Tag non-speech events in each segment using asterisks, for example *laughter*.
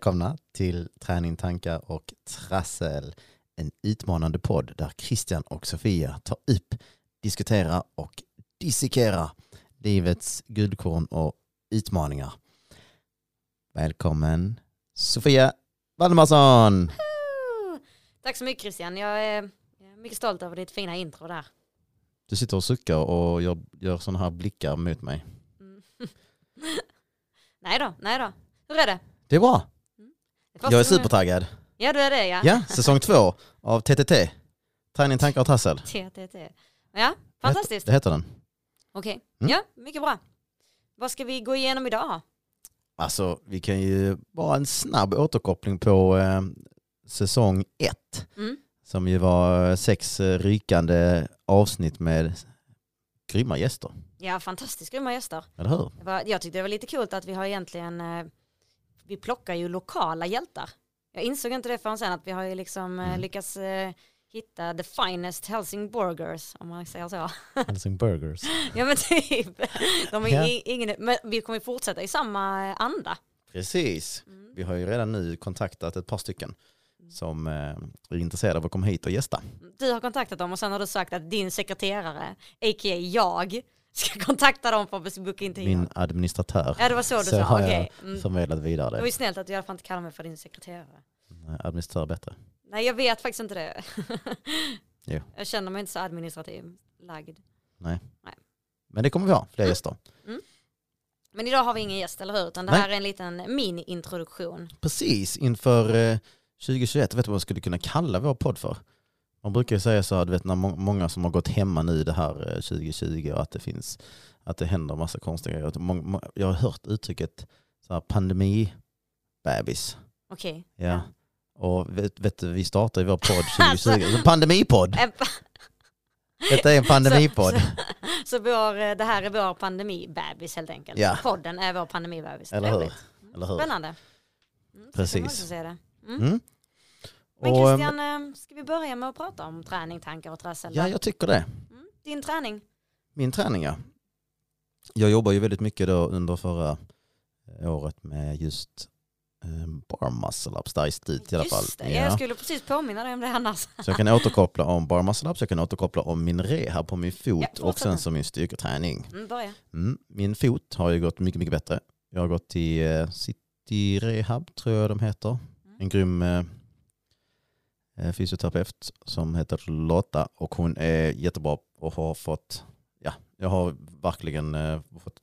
Välkomna till Träning, tankar och trassel. En utmanande podd där Christian och Sofia tar upp, diskuterar och dissekerar livets guldkorn och utmaningar. Välkommen Sofia Valdemarsson! Tack så mycket Christian. Jag är mycket stolt över ditt fina intro där. Du sitter och suckar och gör, gör sådana här blickar mot mig. Mm. *laughs* nej då, nej då. Hur är det? Det är bra. Jag är supertaggad. Ja, du är det ja. Ja, säsong två av TTT. Träning, tankar och trassel. TTT. Ja, fantastiskt. Det heter den. Okej, Mm. ja, mycket bra. Vad ska vi gå igenom idag? Alltså, vi kan ju bara en snabb återkoppling på eh, säsong ett. Mm. Som ju var sex eh, rykande avsnitt med grymma gäster. Ja, fantastiskt grymma gäster. Eller hur? Det var, jag tyckte det var lite kul att vi har egentligen, eh, vi plockar ju lokala hjältar. Jag insåg inte det förrän sen att vi har ju liksom eh, Mm. lyckats eh, hitta the finest Helsingborgers, om man säger så. *laughs* Helsing Burgers. Ja men typ. De är Ja. ingen, men vi kommer fortsätta i samma eh, anda. Precis. Mm. Vi har ju redan nu kontaktat ett par stycken som eh, är intresserade av att komma hit och gästa. Du har kontaktat dem och sen har du sagt att din sekreterare, a.k.a. jag, ska kontakta dem för att boka in tid. Min administratör Ja det var så du Så sa, okej. Mm. förmedlat vidare Det var det. ju snällt att du i alla fall inte kallar mig för din sekreterare. Nej, Administratör är bättre. Nej jag vet faktiskt inte det. *laughs* Jo. Jag känner mig inte så administrativ lagd. Men det kommer vi ha, fler gäster. Men idag har vi ingen gäst, eller hur? Utan det Nej. här är en liten mini-introduktion. Precis, inför eh, 2021, vet du vad man skulle kunna kalla vår podd för? Man brukar ju säga så här, du vet när må- många som har gått hemma nu det här eh, 2020 och att det finns, att det händer massa konstiga grejer. Jag har hört uttrycket så här, pandemibebis. Okej. Ja. Och vet, vet du, vi startade vår podd *laughs* 2020, en pandemipodd. *laughs* En pa- Detta är en pandemipodd. Så, så vår, eh, det här är vår pandemibebis helt enkelt. Ja. Podden är vår pandemibebis. Eller hur? Eller hur? Spännande. Mm, så Precis. det. Mm. Mm. Men Och, ehm, Christian, eh, ska vi börja med att prata om träning, tankar och trassel? Ja, jag tycker det. mm. Din träning? Min träning ja. Jag jobbar ju väldigt mycket då under förra året med just eh, bar muscle ups där i stit i alla fall. Det, jag skulle precis påminna dig om det annars. Så jag kan återkoppla om bar muscle ups, jag kan återkoppla om min rehab på min fot Ja, och sen så min styrketräning. Mm, börja. Mm. Min fot har ju gått mycket, mycket bättre. Jag har gått till eh, City Rehab tror jag de heter. En grym eh, eh, fysioterapeut som heter Lotta och hon är jättebra och har fått, ja, jag har verkligen eh, fått,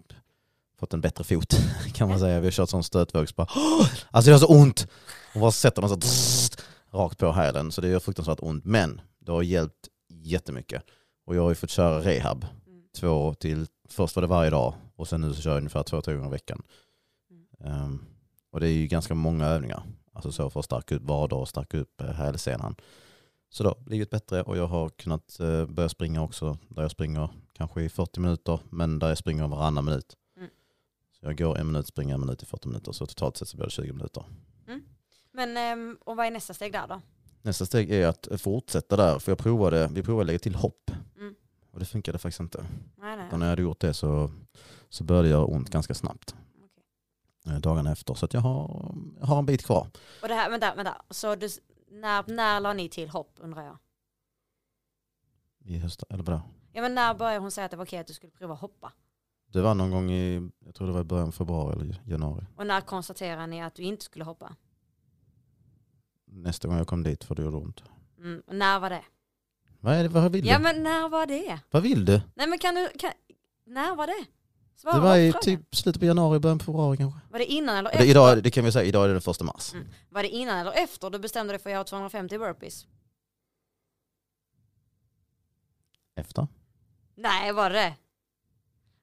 fått en bättre fot *laughs* kan man säga. Vi har kört sån stötvåg så bara, "Åh!" alltså det gör så ont. Hon bara sätter den så drrst, rakt på hälen så det gör fruktansvärt ont. Men det har hjälpt jättemycket. Och jag har ju fått köra rehab Mm. två till, först var det varje dag och sen nu så kör jag ungefär två, tre gånger i veckan. Ehm, och det är ju ganska många övningar. Alltså så för att stärka upp vader och stärka upp eh, hälsenan. Så har blivit bättre och jag har kunnat eh, börja springa också. Där jag springer kanske i 40 minuter men där jag springer varannan minut. Mm. Så jag går en minut, springer en minut i 40 minuter. Så totalt sett så blir det 20 minuter. Men, ehm, och vad är nästa steg där då? Nästa steg är att fortsätta där. För jag provade, vi provade att lägga till hopp. Mm. Och det funkade faktiskt inte. Nej, nej. När jag hade gjort det så, så började göra ont ganska snabbt. Eh, Dagarna efter. Så att jag har, jag har en bit kvar. Och det här, vänta, vänta. Så du, när, när la ni till hopp undrar jag? I höst, eller vadå? Ja men när började hon säga att det var okej att du skulle prova hoppa? Det var någon gång i, jag tror det var i början av februari eller januari. Och när konstaterade ni att du inte skulle hoppa? Nästa gång jag kom dit för det gjorde ont. Mm. Och när var det? Vad, är det, vad vill du? Ja men när var det? Vad vill du? Nej men kan du, kan, när var det? Svara det var i frågan. typ slutet på januari, början på februari kanske. Var det innan eller Det, efter? idag, det kan vi säga, idag är det den första mars. Mm. Var det innan eller efter du bestämde dig för att göra 250 burpees? Efter? Nej var det det?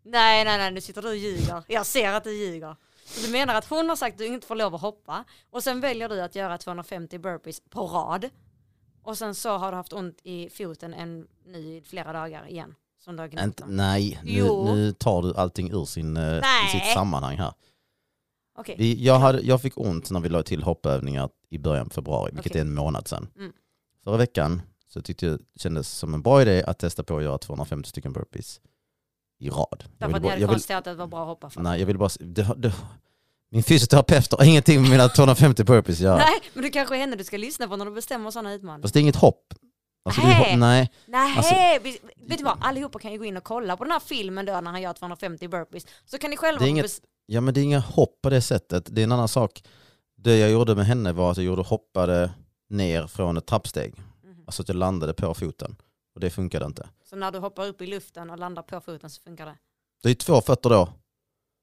Nej nej nej nu sitter du och ljuger. Jag ser att du ljuger. Så du menar att hon har sagt att du inte får lov att hoppa och sen väljer du att göra 250 burpees på rad. Och sen så har du haft ont i foten en, nu i flera dagar igen. Som du har gnällt om. nej, nu, Jo. nu tar du allting ur sin, eh, Nej. sitt sammanhang här. Okej. Vi, jag, hade, jag fick ont när vi la till hoppövningar i början på februari, vilket Okej. är en månad sedan. Mm. Förra veckan så tyckte jag det kändes som en bra idé att testa på att göra 250 stycken burpees i rad. Jag Därför ville att ni bara- hade jag vill- konstaterat att det var bra att hoppa för. Nej, jag vill bara... Det, det, Min fysioterapeut har ingenting med mina 250 burpees att göra. Nej, men det kanske är henne du ska lyssna på när du bestämmer sådana utmaningar. Fast det är inget hopp. Alltså, Nej. hopp nej. Nej, Alltså- vet du vad? Allihopa kan ju gå in och kolla på den här filmen då när han gör 250 burpees. Så kan ni själva... Det är inget- Ja men det är inga hopp på det sättet. Det är en annan sak. Det jag gjorde med henne var att jag gjorde hoppade ner från ett trappsteg. Mhm. Alltså att jag landade på foten. Och det funkade inte. Så när du hoppar upp i luften och landar på foten så funkar det? Det är två fötter då.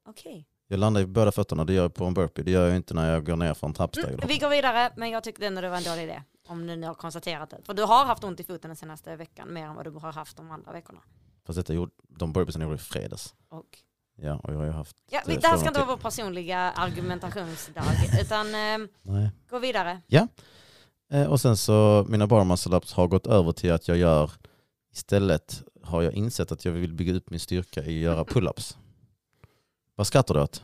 Okej. Jag landar i båda fötterna, det gör jag på en burpee. Det gör jag inte när jag går ner från trappsteg. Mm, vi går vidare, men jag tyckte ändå det var en dålig idé. Om du nu har konstaterat det. För du har haft ont i foten den senaste veckan, mer än vad du har haft de andra veckorna. Fast detta gjorde, de burpeesen gjorde i fredags. Och, Ja, och jag har ju haft... ja, vi, Det det här ska inte vara vår personliga argumentationsdag, *laughs* utan eh, gå vidare. Eh, och sen så, mina bar har gått över till att jag gör, istället har jag insett att jag vill bygga ut min styrka i att göra pull-ups. Vad skrattar du åt?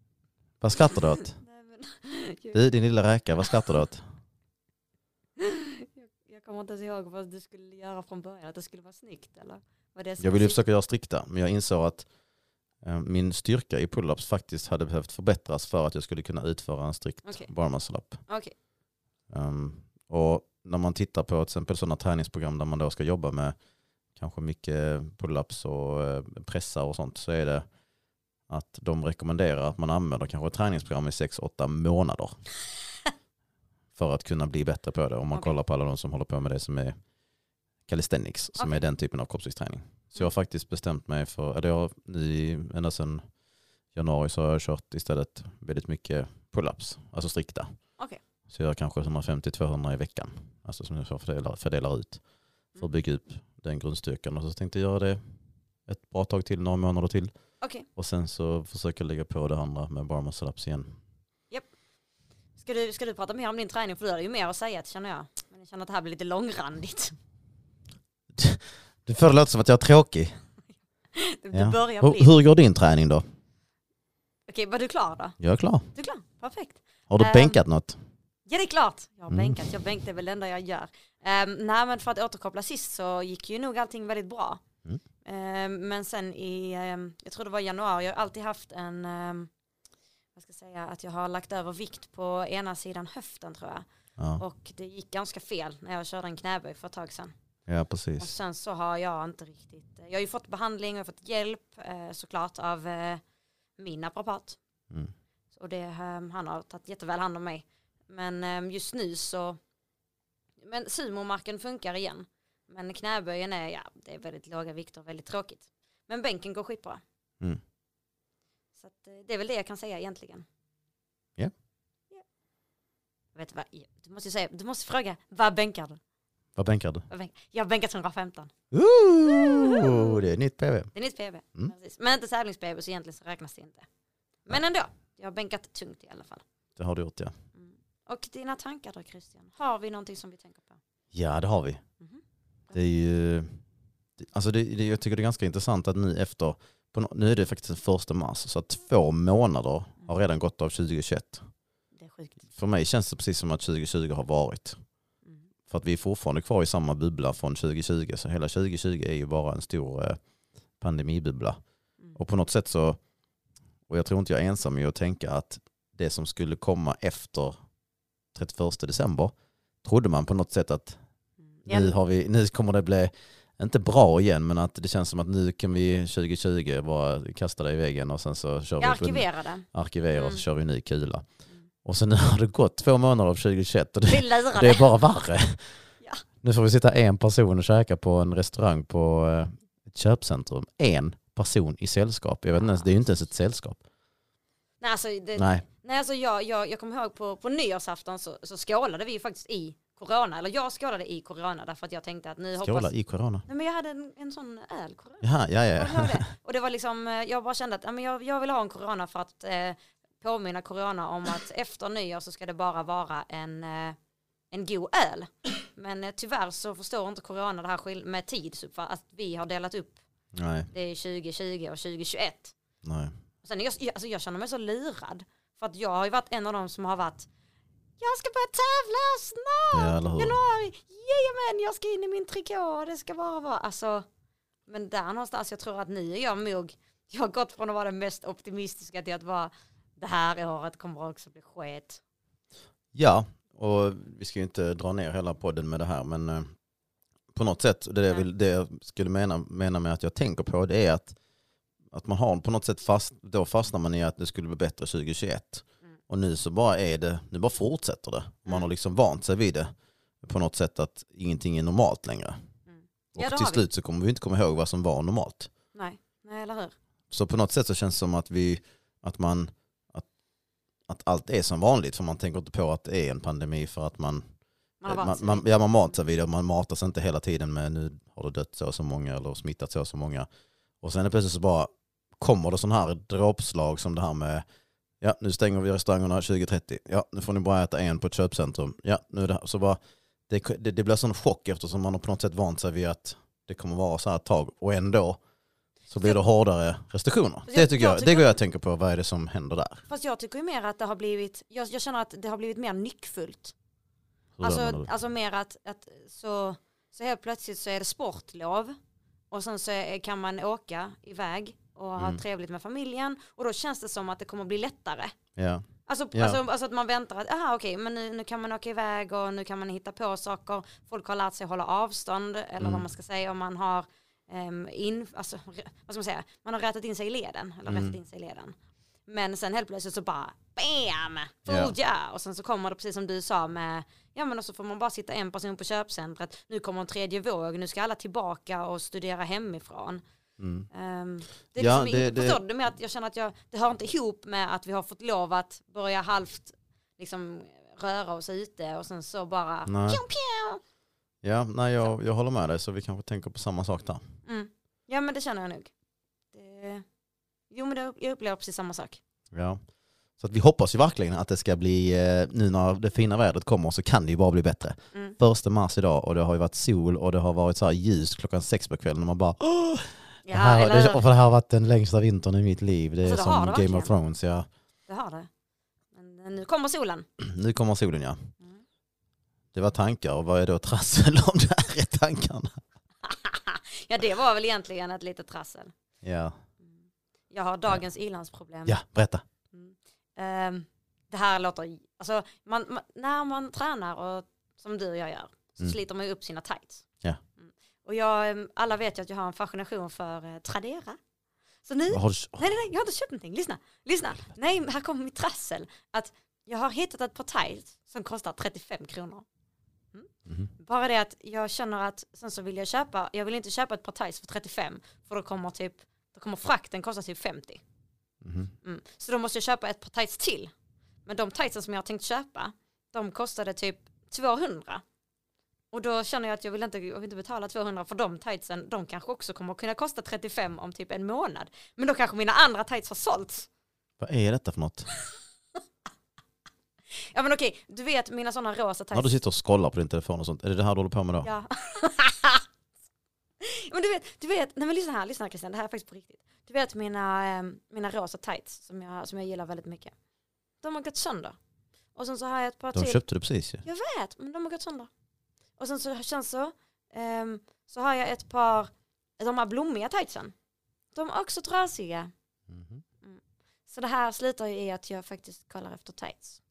*laughs* Vad skrattar du åt? *laughs* Du din lilla räka, vad skrattar du åt? Kommer inte ens ihåg vad du skulle göra från början, att det skulle vara snyggt eller? Var det Jag ville försöka göra strikta, men jag insåg att eh, min styrka i pull-ups faktiskt hade behövt förbättras för att jag skulle kunna utföra en strikt Okej. bar muscle up. Okej, Um, och när man tittar på till exempel sådana träningsprogram där man då ska jobba med kanske mycket pull-ups och eh, pressar och sånt så är det att de rekommenderar att man använder kanske ett träningsprogram i 6-8 månader för att kunna bli bättre på det. Om man Okej. kollar på alla de som håller på med det som är calisthenics, som Okej. är den typen av kroppsviktsträning. Så jag har faktiskt bestämt mig för, eller jag nu ända sedan januari så har jag kört istället väldigt mycket pull-ups, alltså strikta. Okej. Så jag gör kanske 150-200 i veckan, alltså som jag fördelar, fördelar ut för att Mm. bygga upp den grundstyrkan. Och så tänkte jag göra det ett bra tag till, några månader till. okej. Och sen så försöker jag lägga på det andra med bar muscle ups igen. Ska du, ska du prata mer om din träning? För du har ju mer att säga känner jag. Men jag känner att det här blir lite långrandigt. Du får det låta som att jag är tråkig. *laughs* Det, Ja. börjar Hur, bli. hur går din träning då? Okej, var du klar då? Jag är klar. Du är klar? Perfekt. Har du Ehm, bänkat något? Ja det är klart. Jag har Mm. bänkat. Jag bänkt det är väl det enda jag gör. Um, nej men för att återkoppla sist så gick ju nog allting väldigt bra. Mm. Ehm, men sen i, ehm, jag tror det var januari, jag har alltid haft en, um, vad ska jag säga, att jag har lagt över vikt på ena sidan höften tror jag. Ja, Och det gick ganska fel när jag körde en knäböj för ett tag sedan. ja Och precis. sen så har jag inte riktigt, jag har ju fått behandling och jag fått hjälp eh, såklart av eh, min naprapat. Mm. Och det, eh, han har tagit jätteväl hand om mig. Men eh, just nu så, men sumomarken funkar igen. Men knäböjen är, ja, det är väldigt låga vikter, väldigt tråkigt. Men bänken går skitbra. Mm. Så att, eh, det är väl det jag kan säga egentligen. Ja. Ja. Vet du vad, du måste säga, du måste fråga, vad bänkar du? Vad bänkar du? Jag har bänkat 115. Ooh, det är nytt PV. Det är nytt PB. Mm. Men inte tävlings-PB så egentligen så räknas det inte. Men ändå, jag har bänkat tungt i alla fall. Det har du gjort ja. Mm. Och dina tankar då Christian? Har vi någonting som vi tänker på? Ja det har vi. Mhm. Det är ju, alltså det, det, jag tycker det är ganska intressant att nu efter, på, nu är det faktiskt den första mars, så två månader har redan gått av 2021. Det är sjukt. För mig känns det precis som att 2020 har varit. Mm. För att vi är fortfarande kvar i samma bubbla från 2020, så hela 2020 är ju bara en stor eh, pandemibubbla. Mm. Och på något sätt så, och jag tror inte jag är ensam i att tänka att det som skulle komma efter 31 december trodde man på något sätt att Mm. nu, har vi, nu kommer det bli, inte bra igen, men att det känns som att nu kan vi 2020 bara kasta det i väggen och sen så kör vi en- arkiverade. arkivera och Mm. så kör vi en ny kula. Mm. Och sen nu har det gått två månader av 2021 och det, det är bara värre. *laughs* Ja. Nu får vi sitta en person och käka på en restaurang på eh, ett köpcentrum. En person i sällskap. Jag vet inte ens, det är ju inte ens ett sällskap. Nej, alltså, det, Nej, nej, alltså jag, jag, jag kommer ihåg på, på nyårsafton så, så skålade vi ju faktiskt i corona. Eller jag skålade i corona därför att jag tänkte att nu skåla hoppas... i corona. Nej men jag hade en, en sån öl corona. Jaha, ja, ja. Det? *laughs* Och det var liksom, eh, jag bara kände att ja, men jag, jag vill ha en corona för att eh, påminna corona om att *laughs* efter nyår så ska det bara vara en, eh, en god öl. Men eh, tyvärr så förstår inte corona det här med tidsuppfatt att vi har delat upp Nej, det är 2020 och 2021. nej. Sen jag, alltså jag känner mig så lurad. För att jag har ju varit en av dem som har varit jag ska börja tävla snart, Ja, januari, jajamän jag ska in i min trikå, det ska bara vara, alltså men där någonstans, jag tror att nu är jag nog, jag har gått från att vara den mest optimistiska till att vara det här året kommer också bli skit. Ja, och vi ska ju inte dra ner hela podden med det här, men eh, på något sätt, det jag, vill, det jag skulle mena, mena med att jag tänker på, det är att, att man har på något sätt fast, då fastnar man i att det skulle bli bättre 2021. Och nu så bara är det, nu bara fortsätter det. Man Mm. har liksom vant sig vid det på något sätt att ingenting är normalt längre. Mm. Och Ja, det till vi. slut så kommer vi inte komma ihåg vad som var normalt. Nej, nej eller hur? Så på något sätt så känns det som att vi, att man, att, att allt är som vanligt för man tänker inte på att det är en pandemi för att man, Man man, man, ja, man matar sig vid det, man matas inte hela tiden med nu har det dött så och så många eller smittat så och så många. Och sen plötsligt så bara kommer det sådana här dråpslag som det här med ja nu stänger vi restaurangerna 2030, ja nu får ni bara äta en på ett köpcentrum, ja nu det här. Så bara, det, det, det blir sån chock eftersom man har på något sätt vant sig vid att det kommer vara så här ett tag och ändå så blir det hårdare restriktioner. Jag- Det tycker jag jag, tycker- det går jag tänka på, vad är det som händer där? Fast jag tycker ju mer att det har blivit, jag, jag känner att det har blivit mer nyckfullt. Alltså, alltså mer att, att så, så helt plötsligt så är det sportlov och sen så är, kan man åka iväg och ha Mm. trevligt med familjen och då känns det som att det kommer bli lättare. ja. Alltså, Ja. alltså, alltså att man väntar att, aha okej, men nu, nu kan man åka iväg och nu kan man hitta på saker. Folk har lärt sig hålla avstånd eller Mm. vad man ska säga om man har um, in, alltså, vad ska man säga, man har rätat in sig i leden eller Mm. rättat in sig i leden. Men sen helt plötsligt så bara BAM! Ja. Full ja. Och sen så kommer det precis som du sa med Ja men och så får man bara sitta en person på köpcentret. Nu kommer en tredje våg. Nu ska alla tillbaka och studera hemifrån. Mm. Um, det är Ja, liksom, det- det- Förstår du? Med att jag känner att jag, det hör inte ihop med att vi har fått lov att börja halvt liksom, röra oss ute och sen så bara Nej. pjong, pjong. Ja, nej, jag, jag håller med dig så vi kanske tänker på samma sak där. Mm. Ja men det känner jag nog. Det, jo men det, jag upplever precis samma sak. Ja. Så att vi hoppas ju verkligen att det ska bli, eh, nu när det fina vädret kommer så kan det ju bara bli bättre. Mm. Första mars idag och det har ju varit sol och det har varit så här ljust klockan sex på kvällen och man bara Åh! Ja, det, här, eller det, för det här har varit den längsta vintern i mitt liv. Det är Alltså, det som Game of. Thrones. Ja. Det har det. Men nu kommer solen. Nu kommer solen ja. Mm. Det var tankar och vad är då trassel om det här är tankarna? *laughs* ja det var väl egentligen ett litet trassel. Ja, Jag har dagens ilandsproblem. ja berätta. Mm. Ehm, det här låter, alltså man, man, när man tränar och som du och jag gör så Mm. sliter man ju upp sina tights. Mm. Och jag, em, alla vet ju att jag har en fascination för eh, Tradera. Så nu, nej nej nej, jag har inte köpt någonting, lyssna, lyssna. Nej, här kommer mitt trassel. Att jag har hittat ett par tights som kostar 35 kronor. Mhm. Bara det att jag känner att sen så vill jag köpa, jag vill inte köpa ett par tights för 35 för då kommer typ, då kommer frakten kosta typ 50. Mhm. Mm. Så då måste jag köpa ett par tights till. Men de tightsen som jag har tänkt köpa, de kostade typ 200. Och då känner jag att jag vill inte, jag vill inte betala 200 för de tightsen. De kanske också kommer kunna kosta 35 om typ en månad. Men då kanske mina andra tights har sålts. Vad är detta för något? *laughs* Ja men okej, du vet mina sådana rosa tights. du sitter och scrollar på din telefon och sånt, är det det här du håller på med då? Ja. *laughs* men du vet, du vet, nej men lyssna här, lyssna här Christian, det här är faktiskt på riktigt. Du vet mina, eh, mina rosa tights som jag, som jag gillar väldigt mycket. De har gått sönder. Och sen så har jag ett par De till. köpte du precis ju. Jag vet, men de har gått sönder. Och sen så känns så, ehm, så har jag ett par, de här blommiga tightsen. De är också trasiga. Mhm. Så det här slutar ju i att jag faktiskt kollar efter tights.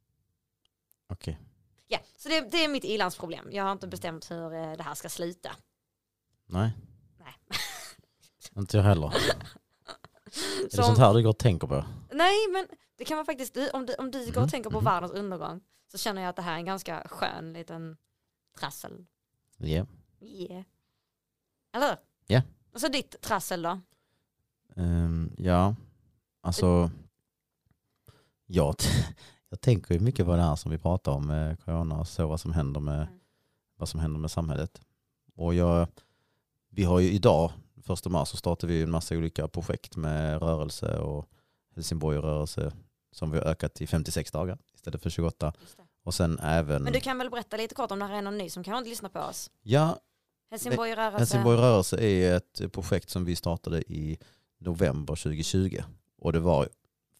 Okej. Ja, så det, det är mitt ilandsproblem. Jag har inte bestämt hur eh, det här ska sluta. Nej. Nej. *laughs* Inte jag heller. *laughs* Är det Så sånt här du går och tänker på? Nej, men det kan vara faktiskt, om du, om du går och Mhm, tänker på mhm. världens undergång så känner jag att det här är en ganska skön liten trassel. Ja. Yeah. Eller hur? Ja. Och så ditt trassel då? Ehm, ja, alltså jag, *laughs* jag tänker ju mycket på det här som vi pratar om med corona och så vad som händer med, Mm. vad som händer med samhället. Och jag, vi har ju idag, första mars, så startar vi en massa olika projekt med rörelse och Helsingborg-rörelse som vi har ökat till 56 dagar istället för 28. Och sen även, Men du kan väl berätta lite kort om det här är någon ny som kanske inte lyssnar på oss? ja, Helsingborg rörelse. Helsingborg rörelse är ett projekt som vi startade i november 2020 och det var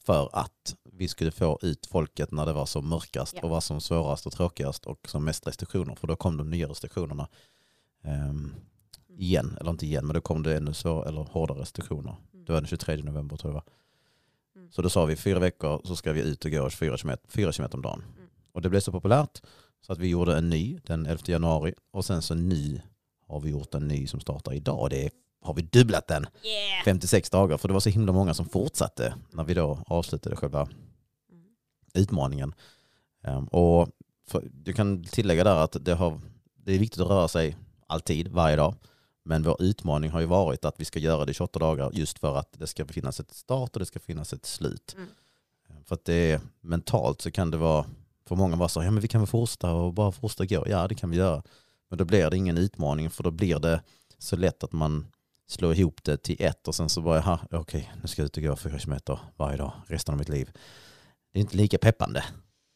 för att vi skulle få ut folket när det var som mörkast Ja. och var som svårast och tråkigast och som mest restriktioner för då kom de nya restriktionerna ehm, igen, eller inte igen men då kom det ännu svår, eller hårdare restriktioner. Mm. Det var den 23 november tror jag det var. Så då sa vi fyra veckor så ska vi ut och gå 4 km, 4 km om dagen. Och det blev så populärt så att vi gjorde en ny den 11 januari och sen så nu har vi gjort en ny som startar idag. Det är, har vi dubblat den, Yeah. 56 dagar, för det var så himla många som fortsatte när vi då avslutade själva Mm. utmaningen. Ehm, och för, du kan tillägga där att det, har, det är viktigt att röra sig alltid, varje dag. Men vår utmaning har ju varit att vi ska göra det i 28 dagar just för att det ska finnas ett start och det ska finnas ett slut. Mm. För att det är mentalt så kan det vara, för många vara så, ja men vi kan väl fortsätta och bara fortsätta gå. Ja det kan vi göra. Men då blir det ingen utmaning för då blir det så lätt att man slår ihop det till ett och sen så bara, jaha, okej, nu ska jag ut och gå fyra kilometer varje dag resten av mitt liv. Det är inte lika peppande.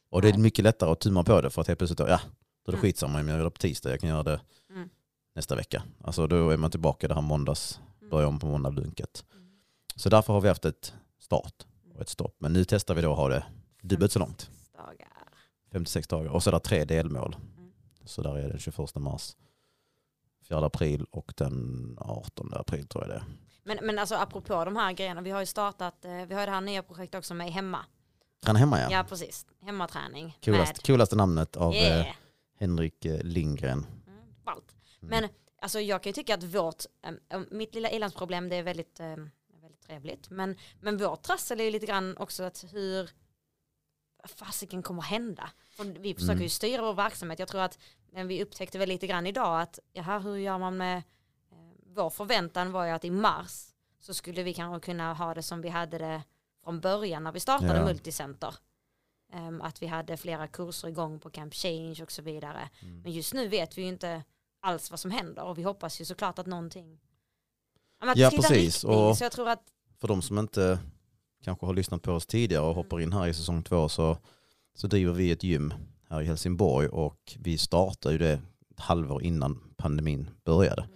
Och det är mycket lättare att tumma på det för att helt plötsligt, då, ja, då är det Mm. skitsamma om jag gör det på tisdag, jag kan göra det Mm. nästa vecka. Alltså då är man tillbaka det här måndags, Mm. börjar om på måndag-lunket. Mm. Så därför har vi haft ett start och ett stopp. Men nu testar vi då att ha det dubbelt så långt, Dagar. 56 dagar. Och så är det tre delmål. Mm. Så där är det 21 mars, 4 april och den 18 april tror jag det är. Men, men alltså apropå de här grejerna, vi har ju startat, eh, vi har det här nya projektet också med hemma. Träna hemma ja. Ja, precis, hemmaträning. Coolast, coolaste namnet av med, eh, yeah. Henrik eh, Lindgren. Mm. Mm. Men alltså, jag kan ju tycka att vårt, eh, mitt lilla ilandsproblem det är väldigt, eh, väldigt trevligt. Men, men vårt trassel är ju lite grann också att hur vad fasiken kommer hända. För vi försöker Mm. ju styra vår verksamhet. Jag tror att eh, vi upptäckte väl lite grann idag att jaha, hur gör man med eh, vår förväntan var ju att i mars så skulle vi kanske kunna ha det som vi hade det från början när vi startade Ja. Multicenter. Ehm, att vi hade flera kurser igång på Camp Change och så vidare. Mm. Men just nu vet vi ju inte alls vad som händer och vi hoppas ju såklart att någonting men att Ja, precis. Och- Så jag tror att För de som inte kanske har lyssnat på oss tidigare och hoppar in här i säsong två så, så driver vi ett gym här i Helsingborg och vi startade ju det ett halvår innan pandemin började.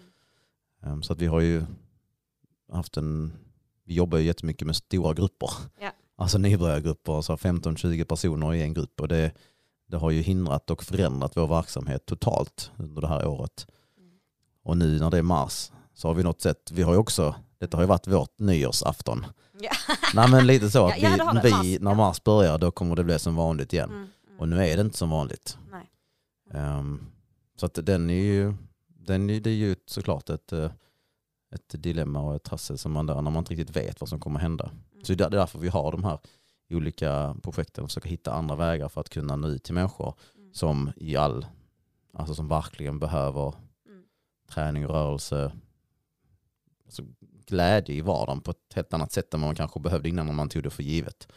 Ehm, Så att vi har ju haft en, vi jobbar ju jättemycket med stora grupper. Ja. Alltså nybörjargrupper, så 15-20 personer i en grupp och det, det har ju hindrat och förändrat vår verksamhet totalt under det här året. Mm. Och nu när det är mars så har vi något sätt, vi har ju också, detta har ju varit vårt nyårsafton. Ja. *laughs* Nej men lite så att Ja, ja, vi, Mars, vi när ja. mars börjar då kommer det bli som vanligt igen. mm, mm, Och nu är det inte som vanligt. Ehm, så att den är ju, den är, det är ju såklart ett, eh, ett dilemma och ett trassel som man där när man inte riktigt vet vad som kommer hända. Mm. Så det är därför vi har de här olika projekten och försöker hitta andra vägar för att kunna nå ut till människor Mm, som i all, alltså som verkligen behöver mm, träning och rörelse, alltså glädje i vardagen på ett helt annat sätt än vad man kanske behövde innan när man tog det för givet.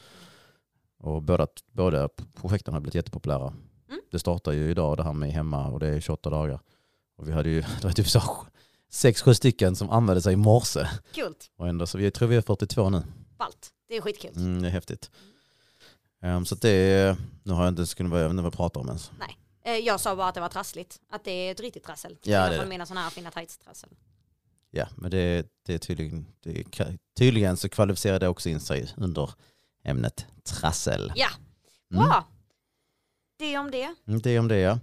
Och båda, båda projekten har blivit jättepopulära. Mm. Det startar ju idag det här med hemma och det är 28 dagar. Och vi hade ju, *laughs* det var typ så sex, sju stycken som använde sig i morse. Kul, Och ändå, så vi tror vi är 42 nu. ballt. Det är skitkul. Mm, det är häftigt. Ehm, så det är, nu har jag inte ens kunnat börja, vad jag pratar om ens. Eh, Jag sa bara att det var trassligt. Att det är ett riktigt trassel. Ja, det är det. mina sådana här fina tights-trassel. Ja, men det, det är tydligen, det är, tydligen så kvalificerar det också in sig under ämnet trassel. Ja, Mm. bra. Det om det. Mm, Det om det ja.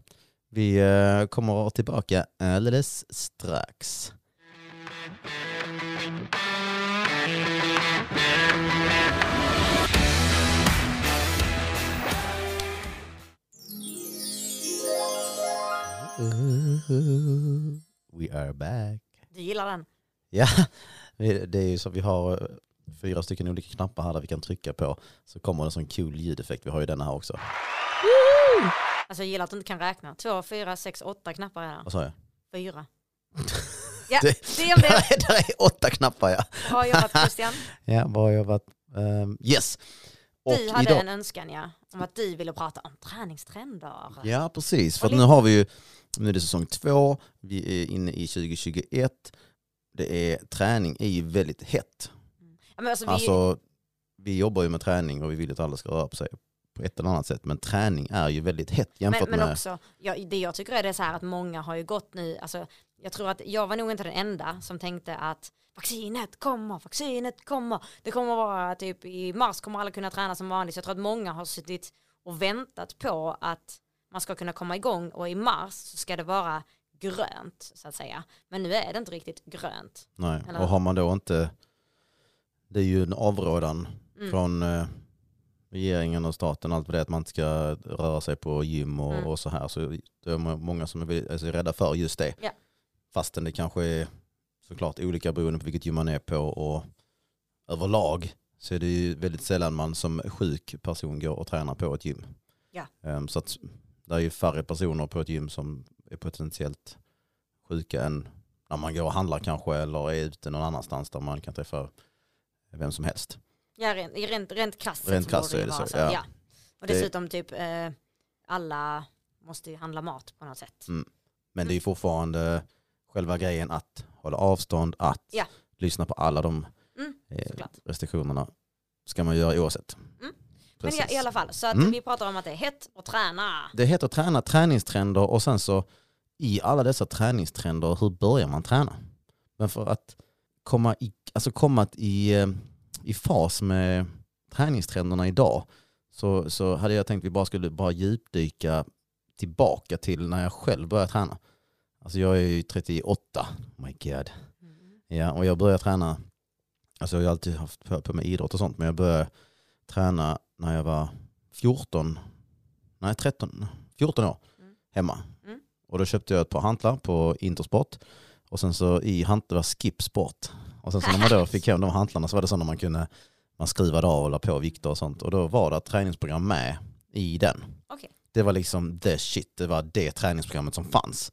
Vi eh, kommer tillbaka alldeles strax. We are back. Du gillar den? Ja, *laughs* det är ju så vi har eh, fyra stycken olika knappar här där vi kan trycka på. Så kommer det en sån cool ljudeffekt. Vi har ju denna här också. Alltså jag gillar att du inte kan räkna. Två, fyra, sex, åtta knappar är det. Vad sa jag? Fyra. *laughs* Ja, Det- det om det. *laughs* Där är åtta knappar ja. Bra jobbat Christian. Ja, bra jobbat. Um, yes. Du hade idag, en önskan ja, om att du ville prata om träningstrender. Ja, precis. För nu har vi ju, nu är det säsong två, vi är inne i 2021. Det är, träning är ju väldigt hett. Men alltså, vi, Alltså, vi jobbar ju med träning och vi vill att alla ska röra på sig på ett eller annat sätt. Men träning är ju väldigt hett jämfört men, men med... också, ja, det jag tycker är det så här att många har ju gått nu, alltså, jag tror att jag var nog inte den enda som tänkte att vaccinet kommer, vaccinet kommer, det kommer vara typ i mars kommer alla kunna träna som vanligt. Så jag tror att många har suttit och väntat på att man ska kunna komma igång och i mars så ska det vara grönt så att säga. Men nu är det inte riktigt grönt. Nej. Eller- Och har man då inte... Det är ju en avrådan Mm. från eh, regeringen och staten, allt det att man inte ska röra sig på gym och, Mm. och så här. Så det är må- många som är alltså, rädda för just det. Ja. Fastän det kanske är såklart olika beroende på vilket gym man är på och överlag så är det ju väldigt sällan man som sjuk person går och tränar på ett gym. Ja. Ehm, så att det är ju färre personer på ett gym som är potentiellt sjuka än när man går och handlar kanske eller är ute någon annanstans där man kan träffa vem som helst. Ja, rent, rent, krasst Rent så krasst är det vara så, ja. Och Det- dessutom typ eh, alla måste ju handla mat på något sätt. Mm. Men det är ju fortfarande själva grejen att hålla avstånd, att Ja. lyssna på alla de Mm, eh, restriktionerna ska man göra oavsett. Mm. Men i, i alla fall, så att Mm. vi pratar om att det är hett och träna. Det heter träna träningstrender och sen så i alla dessa träningstrender, hur börjar man träna? Men för att komma i, alltså komma i, eh, i fas med träningstrenderna idag så, så hade jag tänkt att vi bara skulle bara djupdyka tillbaka till när jag själv började träna. Alltså jag är ju 38, oh my god. Mm. Ja, och jag började träna, alltså jag har alltid haft på, på med idrott och sånt, men jag började träna när jag var 14, nej 13, 14 år Mm. hemma. Mm. Och då köpte jag ett par hantlar på Intersport och sen så i hantlar var Skip Sport. Och sen så när man då fick hem de hantlarna så var det så när man kunde, man skruvade av och la på vikter och sånt. Och då var det ett träningsprogram med i den. Okej. Det var liksom the shit, det var det träningsprogrammet som fanns.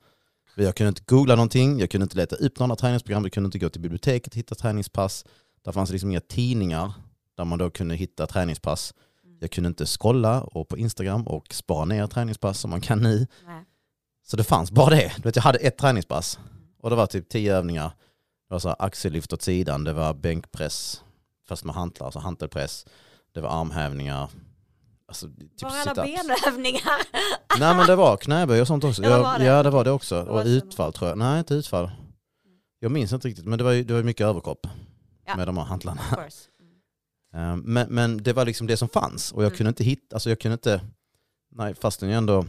Jag kunde inte googla någonting, jag kunde inte leta upp några träningsprogram, jag kunde inte gå till biblioteket och hitta träningspass. Där fanns liksom inga tidningar där man då kunde hitta träningspass. Mm. Jag kunde inte scrolla och på Instagram och spara ner träningspass som man kan nu. Nej. Så det fanns bara det. Du vet, jag hade ett träningspass och det var typ tio övningar. Det var så axellyft åt sidan, det var bänkpress fast med hantlar, alltså hantelpress. Det var armhävningar. Alltså, typ Var alla benövningar? Nej men det var knäböj och sånt också. Ja, var det? ja det var det också. Det var Och utfall tror jag. Nej inte utfall. Jag minns inte riktigt men det var ju det var mycket överkropp Ja. med de här hantlarna. Of course. Mm. Eh, Men, men det var liksom det som fanns och jag Mm. kunde inte hitta, alltså jag kunde inte, nej fastän jag ändå,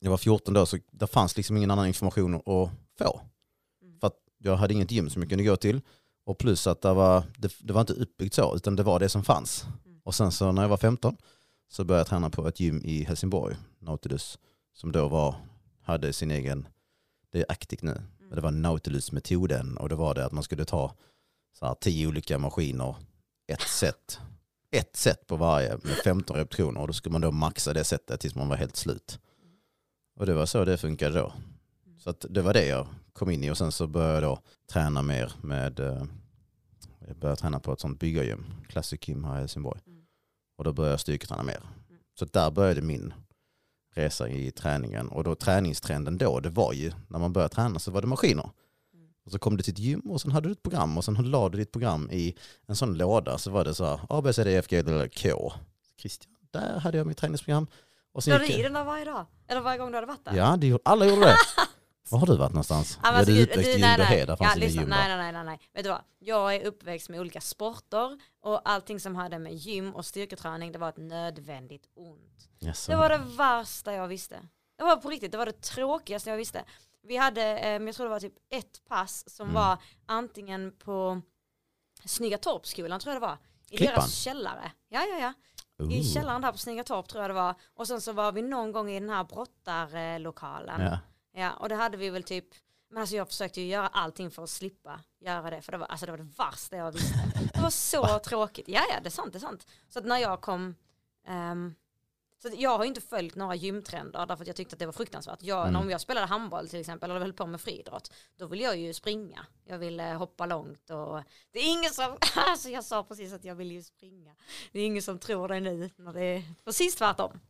jag var 14 då så det fanns liksom ingen annan information att få. Mm. För att jag hade inget gym som jag kunde gå till och plus att det var, det, det var inte uppbyggt så utan det var det som fanns. Mm. Och sen så när jag var 15 så började jag träna på ett gym i Helsingborg, Nautilus, som då var, hade sin egen, det är aktigt nu, men det var Nautilus-metoden och det var det att man skulle ta så här, tio olika maskiner, ett set, ett set på varje med 15 repetitioner och då skulle man då maxa det setet tills man var helt slut. Och det var så det funkade då. Så att det var det jag kom in i och sen så började jag då träna mer med, eh, jag började träna på ett sånt byggargym, Classic Gym här i Helsingborg. Mm. Och då började jag styrketräna mer. Mm. Så där började min resa i träningen. Och då träningstrenden då, det var ju när man började träna så var det maskiner. Och så kom du till ett gym och sen hade du ett program och sen la du ditt program i en sån låda så var det så här A, B, C, D, F, G, L, K. Christian, där hade jag mitt träningsprogram. Och sen La du i den där varje dag? Eller varje gång du hade varit där? Ja, det gjorde, alla gjorde det. *laughs* Var har du varit någonstans? Ja, Ja, alltså, du är uppväxt i du-. Ljungbyhed, fanns ja, lyssna, gym nej, nej, nej, nej. Vet du vad? Jag är uppväxt med olika sporter och allting som hade med gym och styrketräning, det var ett nödvändigt ont. Jaså. Det var det värsta jag visste. Det var på riktigt, det var det tråkigaste jag visste. Vi hade, eh, jag tror det var typ ett pass som Mm. var antingen på Snygga Torpskolan tror jag det var. I Klippan? deras källare. Ja, ja, ja. I Ooh. källaren där på Snygga Torp tror jag det var. Och sen så var vi någon gång i den här brottarlokalen. Ja. Ja, och det hade vi väl typ, men alltså jag försökte ju göra allting för att slippa göra det, för det var, alltså det, var det värsta jag visste. Det var så *laughs* tråkigt. Ja, ja, det är sant, det är sant. Så att när jag kom, ehm, så att jag har inte följt några gymtrender därför att jag tyckte att det var fruktansvärt. Jag, Mm. Om jag spelade handboll till exempel eller höll på med friidrott, då ville jag ju springa. Jag ville hoppa långt och det är ingen som, *laughs* alltså jag sa precis att jag vill ju springa. Det är ingen som tror det nu när det är precis tvärtom.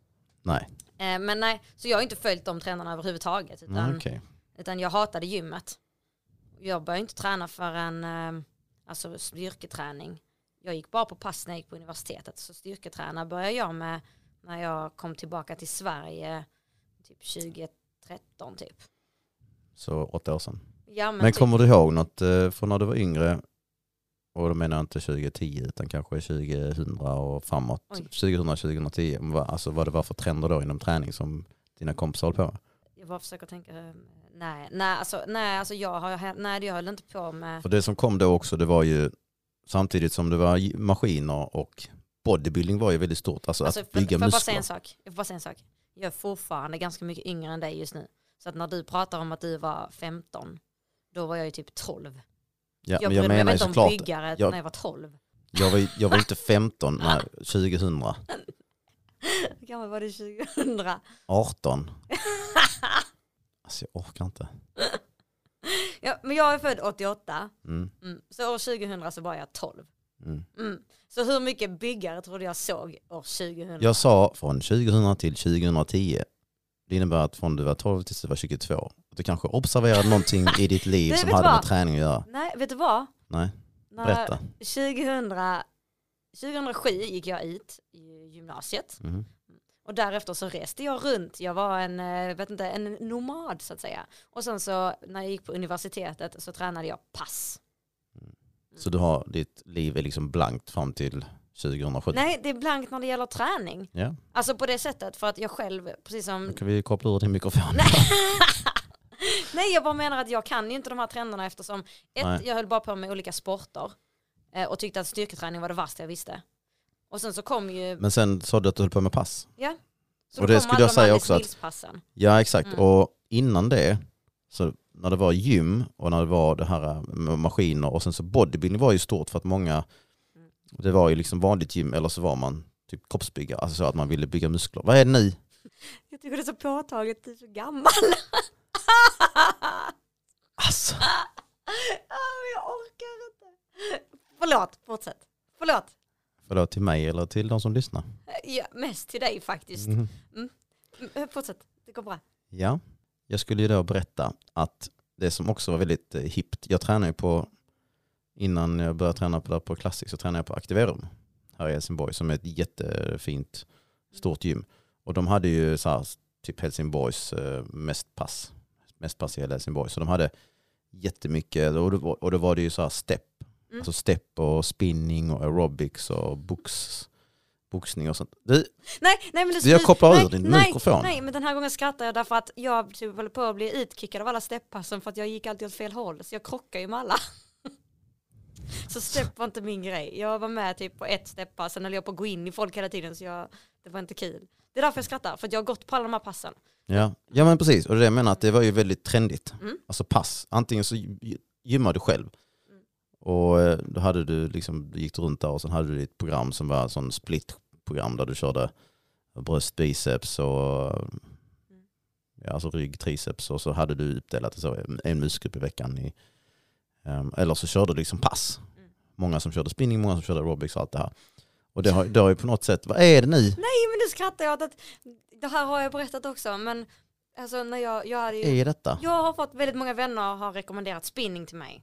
Nej, Eh, men nej, så jag har inte följt de trenderna överhuvudtaget. Utan, Nej, okej. utan jag hatade gymmet. Jag började inte träna förrän eh, alltså styrketräning. Jag gick bara på pass när jag gick på universitetet. Så styrketräna började jag med när jag kom tillbaka till Sverige typ 2013 typ. Så åtta år sedan. Ja, men Men typ, kommer du ihåg något eh, från när du var yngre? Och då menar jag inte 2010 utan kanske 2000 och framåt. Oj. 2000-2010. Vad- Alltså vad det var för trender då inom träning som dina kompisar höll på med? jag bara försöker tänka, eh, nej, nej, alltså, nej, alltså jag, har, nej, jag höll inte på med, För det som kom då också det var ju samtidigt som det var maskiner och bodybuilding var ju väldigt stort. Alltså, Alltså, att får, bygga får jag bara säga muskler. en sak? Jag får bara säga en sak. Jag är fortfarande ganska mycket yngre än dig just nu. Så att när du pratar om att du var 15, då var jag ju typ 12. Ja, jag men jag mig menar ju inte om byggare jag- när jag var 12. jag var, jag var inte *laughs* 15 när 2000, Hur gammal var du 2000? 18. *laughs* Alltså jag orkar inte. Ja, men jag är född 88, Mm, mm. så år 2000 så var jag 12. Mm. Mm. Så hur mycket byggare trodde jag såg år 2000? Jag sa från 2000 till 2010. Det innebär att från du var 12 tills du var 22. Att du kanske observerade någonting i ditt liv *laughs* Du, som hade vad? med träning att göra. Nej, vet du vad? Nej, När berätta. 2000, 2007 gick jag ut i gymnasiet Mhm. och därefter så reste jag runt. Jag var en, eh, vet inte, en nomad så att säga. Och sen så när jag gick på universitetet så tränade jag pass. Så du har, ditt liv är liksom blankt fram till 2007? Nej, det är blankt när det gäller träning. Ja, Alltså på det sättet för att jag själv, precis som då kan vi koppla ur din mikrofon. *laughs* Nej jag bara menar att jag kan ju inte de här trenderna eftersom ett, Nej. jag höll bara på med olika sporter eh, och tyckte att styrketräning var det värsta jag visste. Och sen så kom ju, Men sen sa du att du höll på med pass. ja. Så Och det skulle jag säga också att-. Ja exakt, Mm. och innan det, så när det var gym och när det var det här med maskiner och sen så bodybuilding var ju stort för att många, Mm. det var ju liksom vanligt gym eller så var man typ kroppsbyggare, alltså så att man ville bygga muskler. Vad är det nu? *laughs* Jag tycker det är så påtagligt, du är så gammal. *laughs* Alltså, jag orkar inte. Förlåt, fortsätt. Förlåt. förlåt till mig eller till de som lyssnar? Ja, mest till dig faktiskt. Mhm. Mm, Fortsätt, det går bra. Ja, jag skulle ju då berätta att det som också var väldigt eh, hippt, jag tränade ju på, innan jag började träna på, där på Classic så tränade jag på Activerum här i Helsingborg som är ett jättefint stort gym. Och de hade ju så här, typ Helsingborgs eh, mest pass, mest pass i hela Helsingborg. Så de hade jättemycket, och då, och då var det ju så här step, Mm. alltså step och spinning och aerobics och box, boxning och sånt. Du, Nej, nej men det jag kopplar nej, ur din nej, mikrofon. Nej, men den här gången skrattar jag därför att jag typ håller på att bli utkickad av alla steppassen för att jag gick alltid åt fel håll. Så jag krockar ju med alla. *laughs* Så stepp var inte min grej. Jag var med typ på ett steppass, sen höll jag på att gå in i folk hela tiden så jag, det var inte kul. Det är därför jag skrattar, för jag har gått på alla de här passen. Ja, ja men precis. Och det jag menar att det var ju väldigt trendigt. Mm. Alltså pass. Antingen så gy- gymmar du själv. Mm. Och eh, då hade du liksom, du gick runt där och sen hade du ditt program som var sån split-program där du körde bröst, biceps och ja, alltså rygg, triceps och så hade du uppdelat så, en muskelgrupp i veckan. I, ehm, eller så körde du liksom pass. Mm. Många som körde spinning, många som körde aerobics och allt det här. Och det har, det har ju på något sätt, vad är det nu? Nej men nu skrattar jag åt att, det här har jag berättat också, men alltså när jag, jag hade ju, Är detta? jag har fått väldigt många vänner har rekommenderat spinning till mig.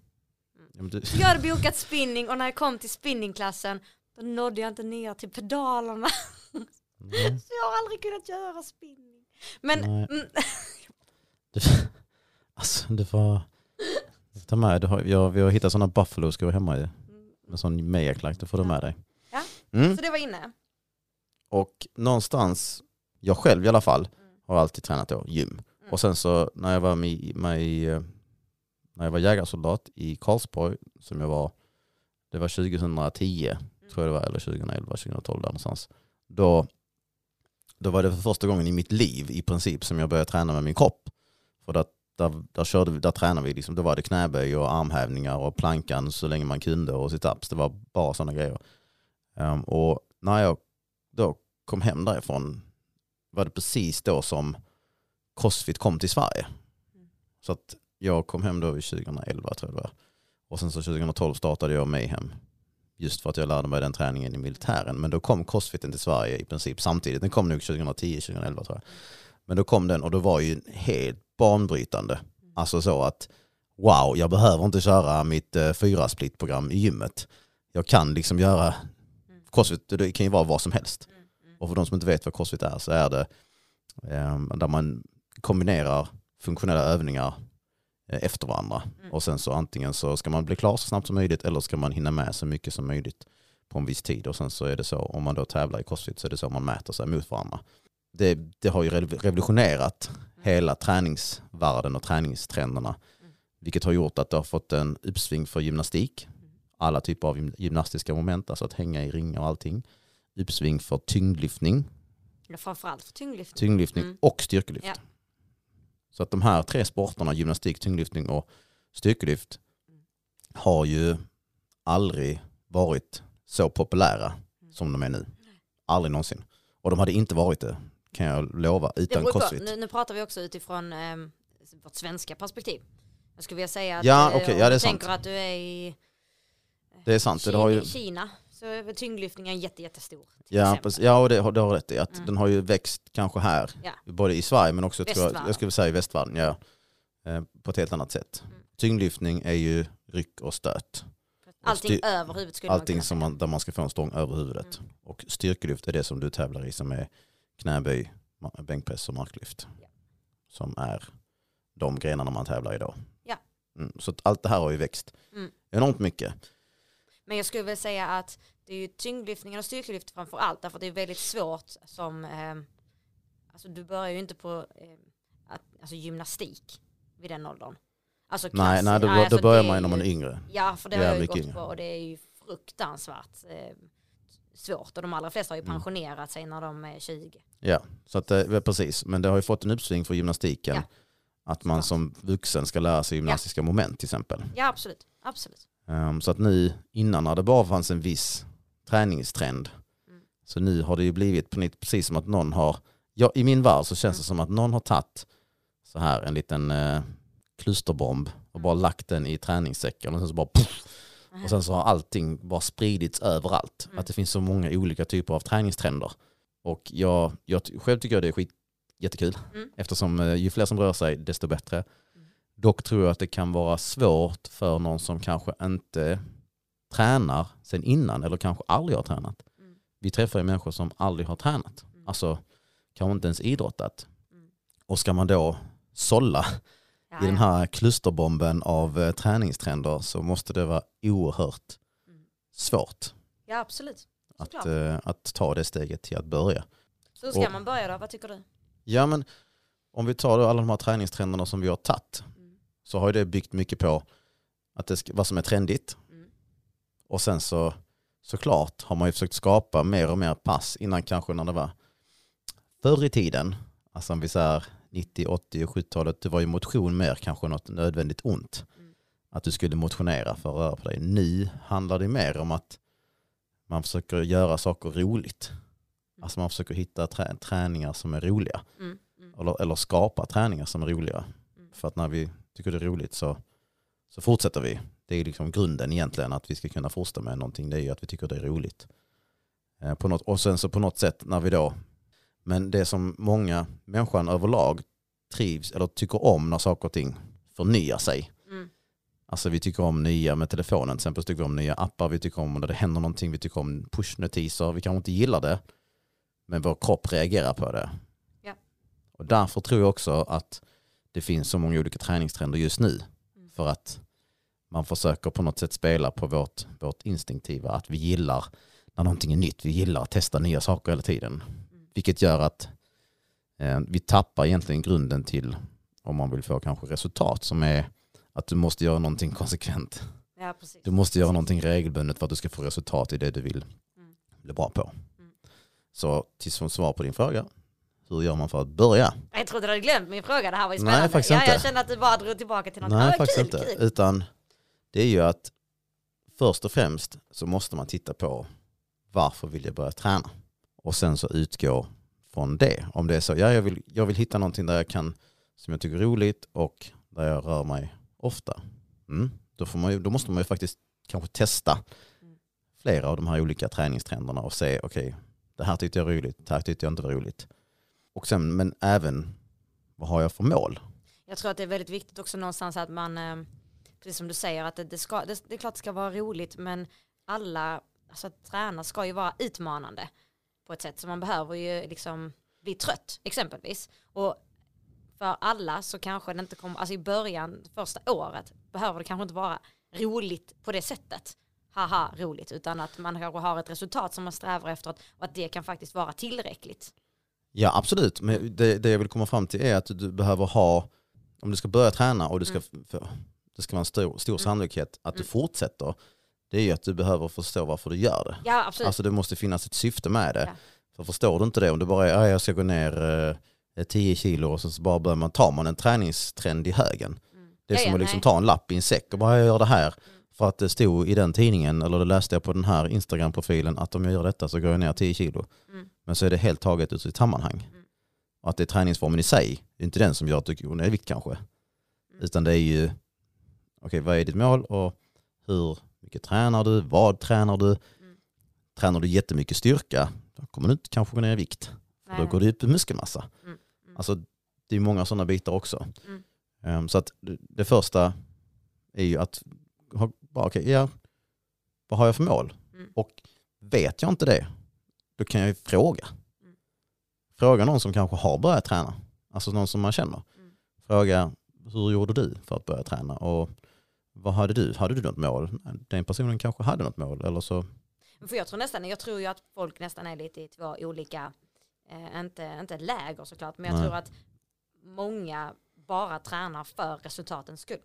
Ja, men du, Jag hade bokat *laughs* spinning och när jag kom till spinningklassen då nådde jag inte ner till pedalerna. Nej. *laughs* Så jag har aldrig kunnat göra spinning. Men mm, Du, alltså du får du får ta med, du har, jag, vi har hittat sådana buffalo-skor hemma ju. Med sån mejaklack, det får du med dig. Ja. Mm. så det var inne. Och någonstans, jag själv i alla fall, har alltid tränat då, gym. Och sen så när jag var med, med eh, när jag var jägarsoldat i Karlsborg, som jag var, det var 2010, tror jag det var, eller 2011, 2012 där någonstans. Då, då var det för första gången i mitt liv i princip som jag började träna med min kropp. För där, där, där, körde vi, där tränade vi, liksom, då var det knäböj och armhävningar och plankan så länge man kunde och situps, Det var bara sådana grejer. Um, och när jag då kom hem därifrån var det precis då som Crossfit kom till Sverige. Så att jag kom hem då i 2011 tror jag det var. Och sen så 2012 startade jag Mayhem. Just för att jag lärde mig den träningen i militären. Men då kom Crossfiten till Sverige i princip samtidigt. Den kom nog 2010-2011 tror jag. Men då kom den och då var ju helt banbrytande. Alltså så att wow, jag behöver inte köra mitt eh, fyra split-program i gymmet. Jag kan liksom göra Crossfit, det kan ju vara vad som helst. Och för de som inte vet vad Crossfit är så är det eh, där man kombinerar funktionella övningar efter varandra. Mm. Och sen så antingen så ska man bli klar så snabbt som möjligt eller ska man hinna med så mycket som möjligt på en viss tid. Och sen så är det så, om man då tävlar i Crossfit så är det så man mäter sig mot varandra. Det, det har ju rev- revolutionerat hela träningsvärlden och träningstrenderna. Mm. Vilket har gjort att det har fått en uppsving för gymnastik. alla typer av gym- gymnastiska moment, alltså att hänga i ringar och allting. Uppsving för tyngdlyftning, Ja, framförallt för tyngdlyftning. tyngdlyftning Mm. och styrkelyft. Ja. Så att de här tre sporterna, gymnastik, tyngdlyftning och styrkelyft, har ju aldrig varit så populära som de är nu. Aldrig någonsin. Och de hade inte varit det, kan jag lova, utan crossfit. Nu, nu pratar vi också utifrån eh, vårt svenska perspektiv. Jag skulle vilja säga att Ja, eh, om ja, det du är sant. tänker att du är i Det är sant. Kina, Det har ju, Kina så är tyngdlyftningen jätte, jättestor. ja, exempel. ja, och det, har- det har rätt i. Att Mm. Den har ju växt kanske här, Ja. både i Sverige men också tror jag, jag skulle säga i västvärlden, ja, eh, på ett helt annat sätt. Mm. Tyngdlyftning är ju ryck och stöt. Allting styr- över huvudet skulle man Allting kunna som man, där man ska få en stång över huvudet. Mm. Och styrkelyft är det som du tävlar i som är knäböj, bänkpress och marklyft. Ja. Som är de grenarna man tävlar i då. Ja. Mm, så allt det här har ju växt Mm. enormt mycket. Men jag skulle väl säga att det är ju tyngdlyftningen och styrkelyft framför allt därför att det är väldigt svårt som eh, alltså du börjar ju inte på eh, att, alltså gymnastik vid den åldern. Alltså Nej, klass- nej då, alltså då börjar man ju när man är yngre. Ja, för det Ja, har jag ju gått yngre. på och det är ju fruktansvärt eh, svårt och de allra flesta har ju Mm. pensionerat sig när de är 20. Ja, så att, eh, precis. Men det har ju fått en uppsving för gymnastiken. Ja. Att man som vuxen ska lära sig gymnastiska moment till exempel. Ja, absolut. absolut. Um, så att nu, innan när det bara fanns en viss träningstrend, Mm. så nu har det ju blivit på nytt precis som att någon har, ja, i min värld så känns det Mm. som att någon har tagit så här en liten eh, klusterbomb och bara Mm. lagt den i träningssäcken och sen så bara puff, och sen så har allting bara spridits överallt. Mm. Att det finns så många olika typer av träningstrender. Och jag, jag själv tycker jag det är skit, jättekul Mm. eftersom eh, ju fler som rör sig desto bättre. Mm. Dock tror jag att det kan vara svårt för någon som kanske inte tränar sen innan eller kanske aldrig har tränat. Mm. Vi träffar ju människor som aldrig har tränat, Mm. alltså kanske inte ens idrottat. Mm. Och ska man då sålla Ja, i den här klusterbomben av eh, träningstrender så måste det vara oerhört Mm. svårt ja, absolut. att, eh, att ta det steget till att börja. Så hur ska och- man börja då? Vad tycker du? Ja men om vi tar då alla de här träningstrenderna som vi har tagit Mm. så har ju det byggt mycket på att det ska, vad som är trendigt. Och sen så såklart har man ju försökt skapa mer och mer pass innan kanske när det var förr i tiden, alltså om vi säger 90, 80 och 70-talet, det var ju motion mer kanske något nödvändigt ont. Mm. Att du skulle motionera för att röra på dig. Nu handlar det mer om att man försöker göra saker roligt. Alltså man försöker hitta trä- träningar som är roliga. Mm. Mm. Eller, eller skapa träningar som är roliga. Mm. För att när vi tycker det är roligt så, så fortsätter vi. Det är liksom grunden egentligen att vi ska kunna fortsätta med någonting. Det är ju att vi tycker det är roligt. Eh, på något, och sen så på något sätt när vi då, men det som många människan överlag trivs eller tycker om när saker och ting förnyar sig. Mm. Alltså vi tycker om nya med telefonen, till exempel tycker vi om nya appar, vi tycker om när det händer någonting, vi tycker om pushnotiser, vi kanske inte gillar det, men vår kropp reagerar på det. Ja. Och därför tror jag också att det finns så många olika träningstrender just nu. För att man försöker på något sätt spela på vårt, vårt instinktiva, att vi gillar när någonting är nytt, vi gillar att testa nya saker hela tiden. Mm. Vilket gör att eh, vi tappar egentligen grunden till om man vill få kanske resultat som är att du måste göra någonting konsekvent. Ja. Du måste göra någonting regelbundet för att du ska få resultat i det du vill Mm. bli bra på. Mm. Så till som svar på din fråga, hur gör man för att börja? Jag trodde du hade glömt min fråga, det här var ju Nej, spännande. faktiskt ja, inte. Jag kände att du bara drog tillbaka till något. Nej, Ja, faktiskt kul, inte. Kul. Utan det är ju att först och främst så måste man titta på varför vill jag börja träna? Och sen så utgå från det. Om det är så, ja, jag, vill, jag vill hitta någonting där jag kan, som jag tycker är roligt och där jag rör mig ofta. Mm. Då, får man ju, då måste man ju faktiskt kanske testa flera av de här olika träningstrenderna och se, okej, det här tyckte jag var roligt, det här tyckte jag inte var roligt. Och sen, men även, vad har jag för mål? Jag tror att det är väldigt viktigt också någonstans att man, eh, precis som du säger, att det, det, ska, det, det är klart det ska vara roligt, men alla, alltså att träna ska ju vara utmanande på ett sätt. Så man behöver ju liksom bli trött, exempelvis. Och för alla så kanske det inte kommer, alltså i början, första året, behöver det kanske inte vara roligt på det sättet. Haha, roligt, utan att man kanske har ett resultat som man strävar efter och att det kan faktiskt vara tillräckligt. Ja absolut, men det, det jag vill komma fram till är att du behöver ha, om du ska börja träna och du ska, Mm. för, det ska vara en stor, stor Mm. sannolikhet att du Mm. fortsätter, det är ju att du behöver förstå varför du gör det. Ja absolut. Alltså det måste finnas ett syfte med det. Ja. För förstår du inte det, om du bara är, "Ah, jag ska gå ner eh, 10 kilo och så bara börjar man, tar man en träningstrend i högen. Mm. Det är Ja, som ja, att liksom nej. ta en lapp i en säck och bara jag gör det här. För att det stod i den tidningen, eller det läste jag på den här Instagram-profilen, att om jag gör detta så går jag ner 10 kilo. Mm. Men så är det helt taget ur sitt sammanhang. Mm. Och att det är träningsformen i sig, det är inte den som gör att du går ner i vikt kanske. Mm. Utan det är ju, okej vad är ditt mål och hur mycket tränar du, vad tränar du? Mm. Tränar du jättemycket styrka, då kommer du inte kanske gå ner i vikt. För då går det upp i muskelmassa. Mm, mm. Alltså det är många sådana bitar också. Ehm, så att det första är ju att ha, bara, okej, ja, vad har jag för mål? Mm. Och vet jag inte det, då kan jag ju fråga. Mm. Fråga någon som kanske har börjat träna, alltså någon som man känner. Mm. Fråga, hur gjorde du för att börja träna? Och vad hade du? Hade du något mål? Den personen kanske hade något mål. Eller så, För jag tror nästan, jag tror ju att folk nästan är lite i två olika, eh, inte, inte läger såklart, men jag Nej. tror att många bara tränar för resultatens skull.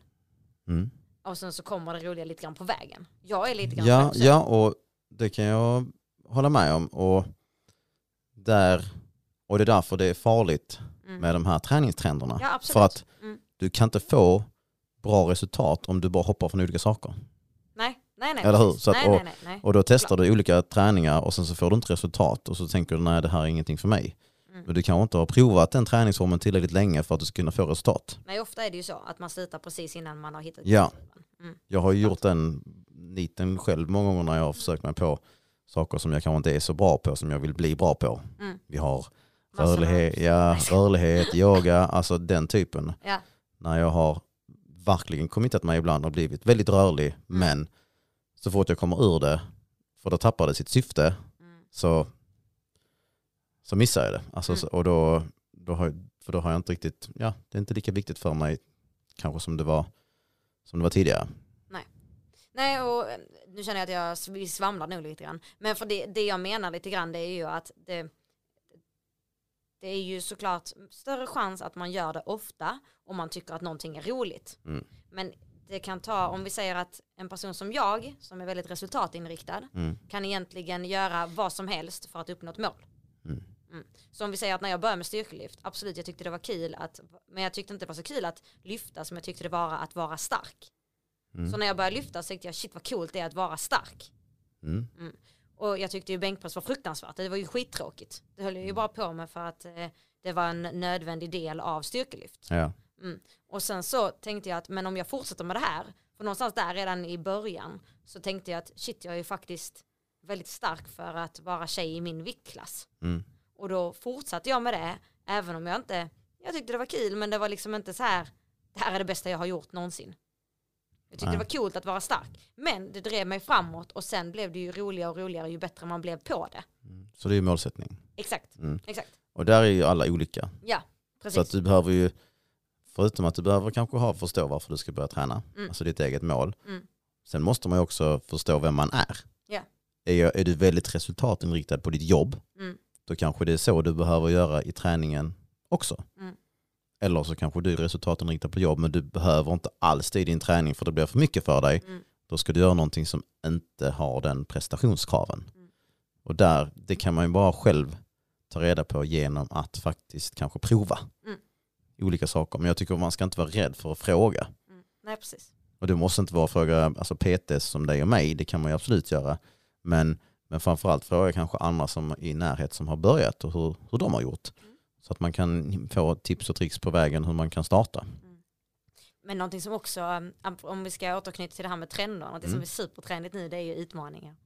mm. Och sen så kommer det roliga lite grann på vägen. Jag är lite grann Ja, ja, och det kan jag hålla med om. Och, där, och det är därför det är farligt Mm. med de här träningstrenderna. Ja. För att Mm. du kan inte få bra resultat om du bara hoppar från olika saker. Nej, nej, nej. Eller hur? Så att- nej, och- nej, nej. Och då testar du olika träningar och sen så får du inte resultat och så tänker du nej det här är ingenting för mig. Mm. Men du kanske inte har provat den träningsformen tillräckligt länge för att du ska kunna få resultat. nej, ofta är det ju så att man slutar precis innan man har hittat Ja. Mm. Jag har ju gjort den niten själv många gånger när jag har försökt mig på saker som jag kanske inte är så bra på som jag vill bli bra på. Mm. Vi har rörlighet, ja, *laughs* rörlighet, yoga, *laughs* alltså den typen. Ja. När jag har verkligen committat mig ibland och blivit väldigt rörlig Mm. men så fort jag kommer ur det, för då tappar det sitt syfte, Mm. så, så missar jag det. Alltså, Mm. och då, då har, för då har jag inte riktigt, ja det är inte lika viktigt för mig kanske som det var, som det var tidigare. Nej, och eh, nu känner jag att jag svamlar nog lite grann. Men för det, det jag menar lite grann det är ju att det, det är ju såklart större chans att man gör det ofta om man tycker att någonting är roligt. Mm. Men det kan ta, om vi säger att en person som jag, som är väldigt resultatinriktad, Mm. kan egentligen göra vad som helst för att uppnå ett mål. Mm. Så om vi säger att när jag började med styrkelyft, absolut jag tyckte det var kul att, men jag tyckte inte det var så kul att lyfta som jag tyckte det var att vara stark. Mm. Så när jag började lyfta så tänkte jag shit vad coolt det är att vara stark. Mm. Och jag tyckte ju bänkpress var fruktansvärt, det var ju skittråkigt. Det höll jag ju bara på med för att eh, det var en nödvändig del av styrkelyft. Ja. Och sen så tänkte jag att men om jag fortsätter med det här, för någonstans där redan i början så tänkte jag att shit jag är ju faktiskt väldigt stark för att vara tjej i min viktklass. Mm. Och då fortsatte jag med det, även om jag inte, jag tyckte det var kul men det var liksom inte så här, det här är det bästa jag har gjort någonsin. Jag tyckte Nej. det var coolt att vara stark, men det drev mig framåt och sen blev det ju roligare och roligare ju bättre man blev på det. Så det är ju målsättning. Exakt, Mm. exakt. Och där är ju alla olika. Ja, precis. Så att du behöver ju, förutom att du behöver kanske ha, förstå varför du ska börja träna, Mm. alltså ditt eget mål. Mm. Sen måste man ju också förstå vem man är. Ja. Är, jag, är du väldigt resultatinriktad på ditt jobb, Mm. Då kanske det är så du behöver göra i träningen också. Mm. Eller så kanske du är resultatinriktad på jobb, men du behöver inte alls det i din träning för det blir för mycket för dig. Mm. Då ska du göra någonting som inte har den prestationskraven. Mm. Och där, det kan man ju bara själv ta reda på genom att faktiskt kanske prova Mm. olika saker. Men jag tycker man ska inte vara rädd för att fråga. Mm. Nej, precis. Och det måste inte vara att fråga alltså PTs som dig och mig, det kan man ju absolut göra. Men, men framförallt fråga kanske andra som i närhet som har börjat och hur, hur de har gjort. Mm. Så att man kan få tips och tricks på vägen hur man kan starta. Men någonting som också, um, om vi ska återknyta till det här med trender, någonting som Mm. är supertrendigt nu det är ju utmaningar.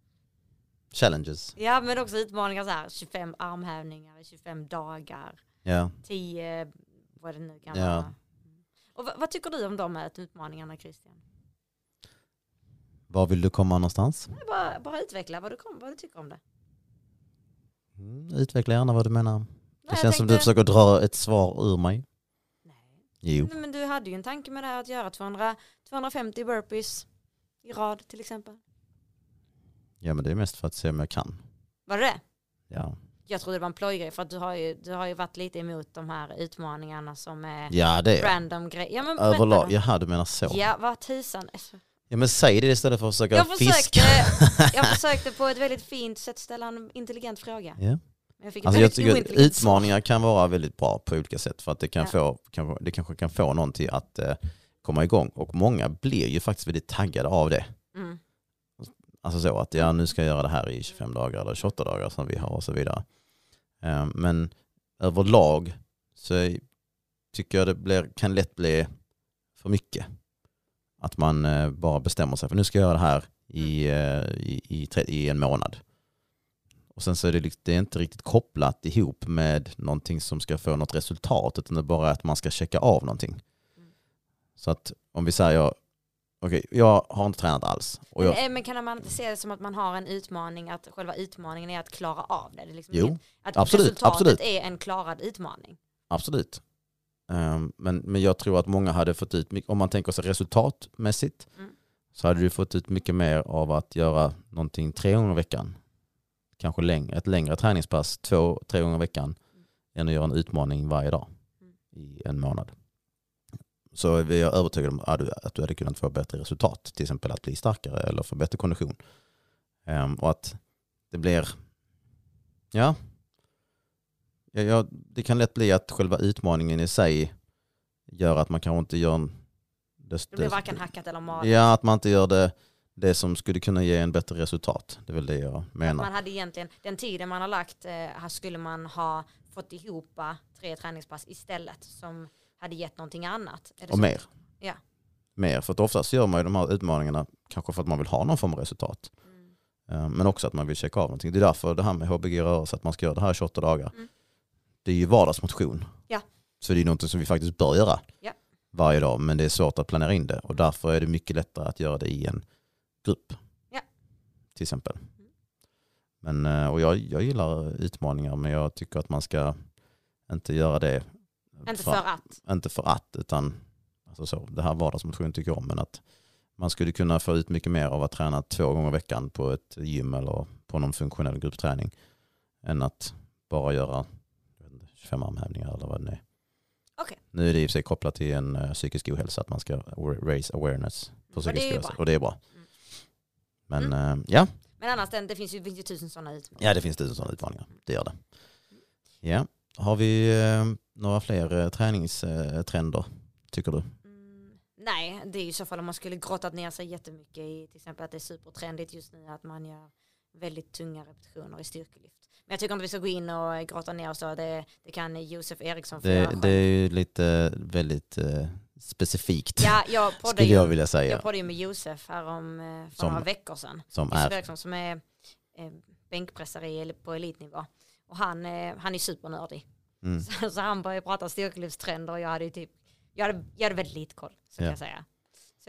Challenges. Ja men också utmaningar så här, 25 armhävningar i 25 dagar, Ja. 10, vad det nu kan Ja. vara. Mm. Och vad, vad tycker du om de här utmaningarna Christian? Var vill du komma någonstans? Nej, Bara, bara utveckla vad du, kom, vad du tycker om det. Mm, Utveckla gärna vad du menar. Nej, Det känns som du tänkte- försöker dra ett svar ur mig. Nej. Jo. Nej, men du hade ju en tanke med det här att göra 200, 250 burpees i rad till exempel. Ja men det är mest för att se om jag kan. Var det det? Ja, Jag trodde det var en plojgrej för att du har, ju, du har ju varit lite emot de här utmaningarna som är ja det är random grejer. Ja, men Överlag, jaha du menar så. Ja, vad tusan. Ja men säg det istället för att försöka Jag fiska. försökte, *laughs* jag försökte på ett väldigt fint sätt ställa en intelligent fråga. Men jag fick Alltså jag tycker att utmaningar kan vara väldigt bra på olika sätt för att det, kan Ja. få, kanske, det kanske kan få någon till att eh, komma igång och många blir ju faktiskt väldigt taggade av det. Mm. Alltså så att ja, nu ska jag göra det här i 25 dagar eller 28 dagar som vi har och så vidare. Eh, Men överlag så tycker jag det blir, kan lätt bli för mycket. Att man eh, bara bestämmer sig för nu ska jag göra det här i, eh, i, i, i en månad. Och sen så är det, det är inte riktigt kopplat ihop med någonting som ska få något resultat utan det är bara att man ska checka av någonting. Mm. Så att om vi säger, okej jag har inte tränat alls. Och jag, Men, eh, men kan man inte se det som att man har en utmaning, att själva utmaningen är att klara av det? det är liksom Jo, inget- att absolut, resultatet absolut. är en klarad utmaning. Absolut. Ehm, men, men jag tror att många hade fått ut, om man tänker sig resultatmässigt, Mm. så hade du fått ut mycket mer av att göra någonting tre gånger i veckan. Kanske längre, ett längre träningspass två, tre gånger i veckan än att göra en utmaning varje dag Mm. i en månad. Så är jag övertygad om att du, att du hade kunnat få bättre resultat, till exempel att bli starkare eller få bättre kondition. Ehm, och att det blir, ja, Ja, ja, det kan lätt bli att själva utmaningen i sig gör att man kanske inte gör en, det, Det blir varken hackat eller malet. Ja, att man inte gör det, det som skulle kunna ge en bättre resultat. Det är väl det jag menar. Man hade egentligen, den tiden man har lagt, eh, här skulle man ha fått ihop tre träningspass istället som hade gett någonting annat. Och så? mer. Ja. Mer, för att oftast gör man ju de här utmaningarna kanske för att man vill ha någon form av resultat. Mm. Eh, Men också att man vill checka av någonting. Det är därför det här med HBG-rörelse, att man ska göra det här i 28 dagar. Mm. Det är ju vardagsmotion. Ja. Så det är något som vi faktiskt bör göra Ja. varje dag. Men det är svårt att planera in det. Och därför är det mycket lättare att göra det i en grupp. Ja. Till exempel. Men, eh, och jag, jag gillar utmaningar men jag tycker att man ska inte göra det Inte för att. inte för att, utan alltså så, det här vardagsmotion tycker jag om, men att man skulle kunna få ut mycket mer av att träna två gånger i veckan på ett gym eller på någon funktionell gruppträning än att bara göra 25 armhävningar eller vad det är. Okej. Nu är det i och för sig kopplat till en uh, psykisk ohälsa, att man ska raise awareness Och är psykisk ju ohälsa. Och det är bra. Mm. Men eh, ja, Men annars, det finns ju, finns ju tusen sådana utmaningar. ja, det finns tusen sådana utmaningar. Det gör det. Ja, har vi eh, några fler uh, träningstrender, tycker du? Mm, nej, det är ju i så fall om man skulle grottat ner sig jättemycket i till exempel att det är supertrendigt just nu att man gör väldigt tunga repetitioner i styrkelyft. Men jag tycker inte vi ska gå in och grotta ner oss då. Det, det kan Josef Eriksson få göra Det, själv. det är ju lite väldigt eh, specifikt Ja, jag *laughs* skulle jag vilja säga. jag poddade ju med Josef här om eh, för Som några veckor sedan. som Josef är, Eriksson som är eh, bänkpressare på elitnivå. Och han, eh, han är supernördig. mm, Så, *laughs* så han började prata styrkelyftstrender och jag hade ju typ, jag hade, jag hade väldigt lite koll, så kan Ja. jag säga.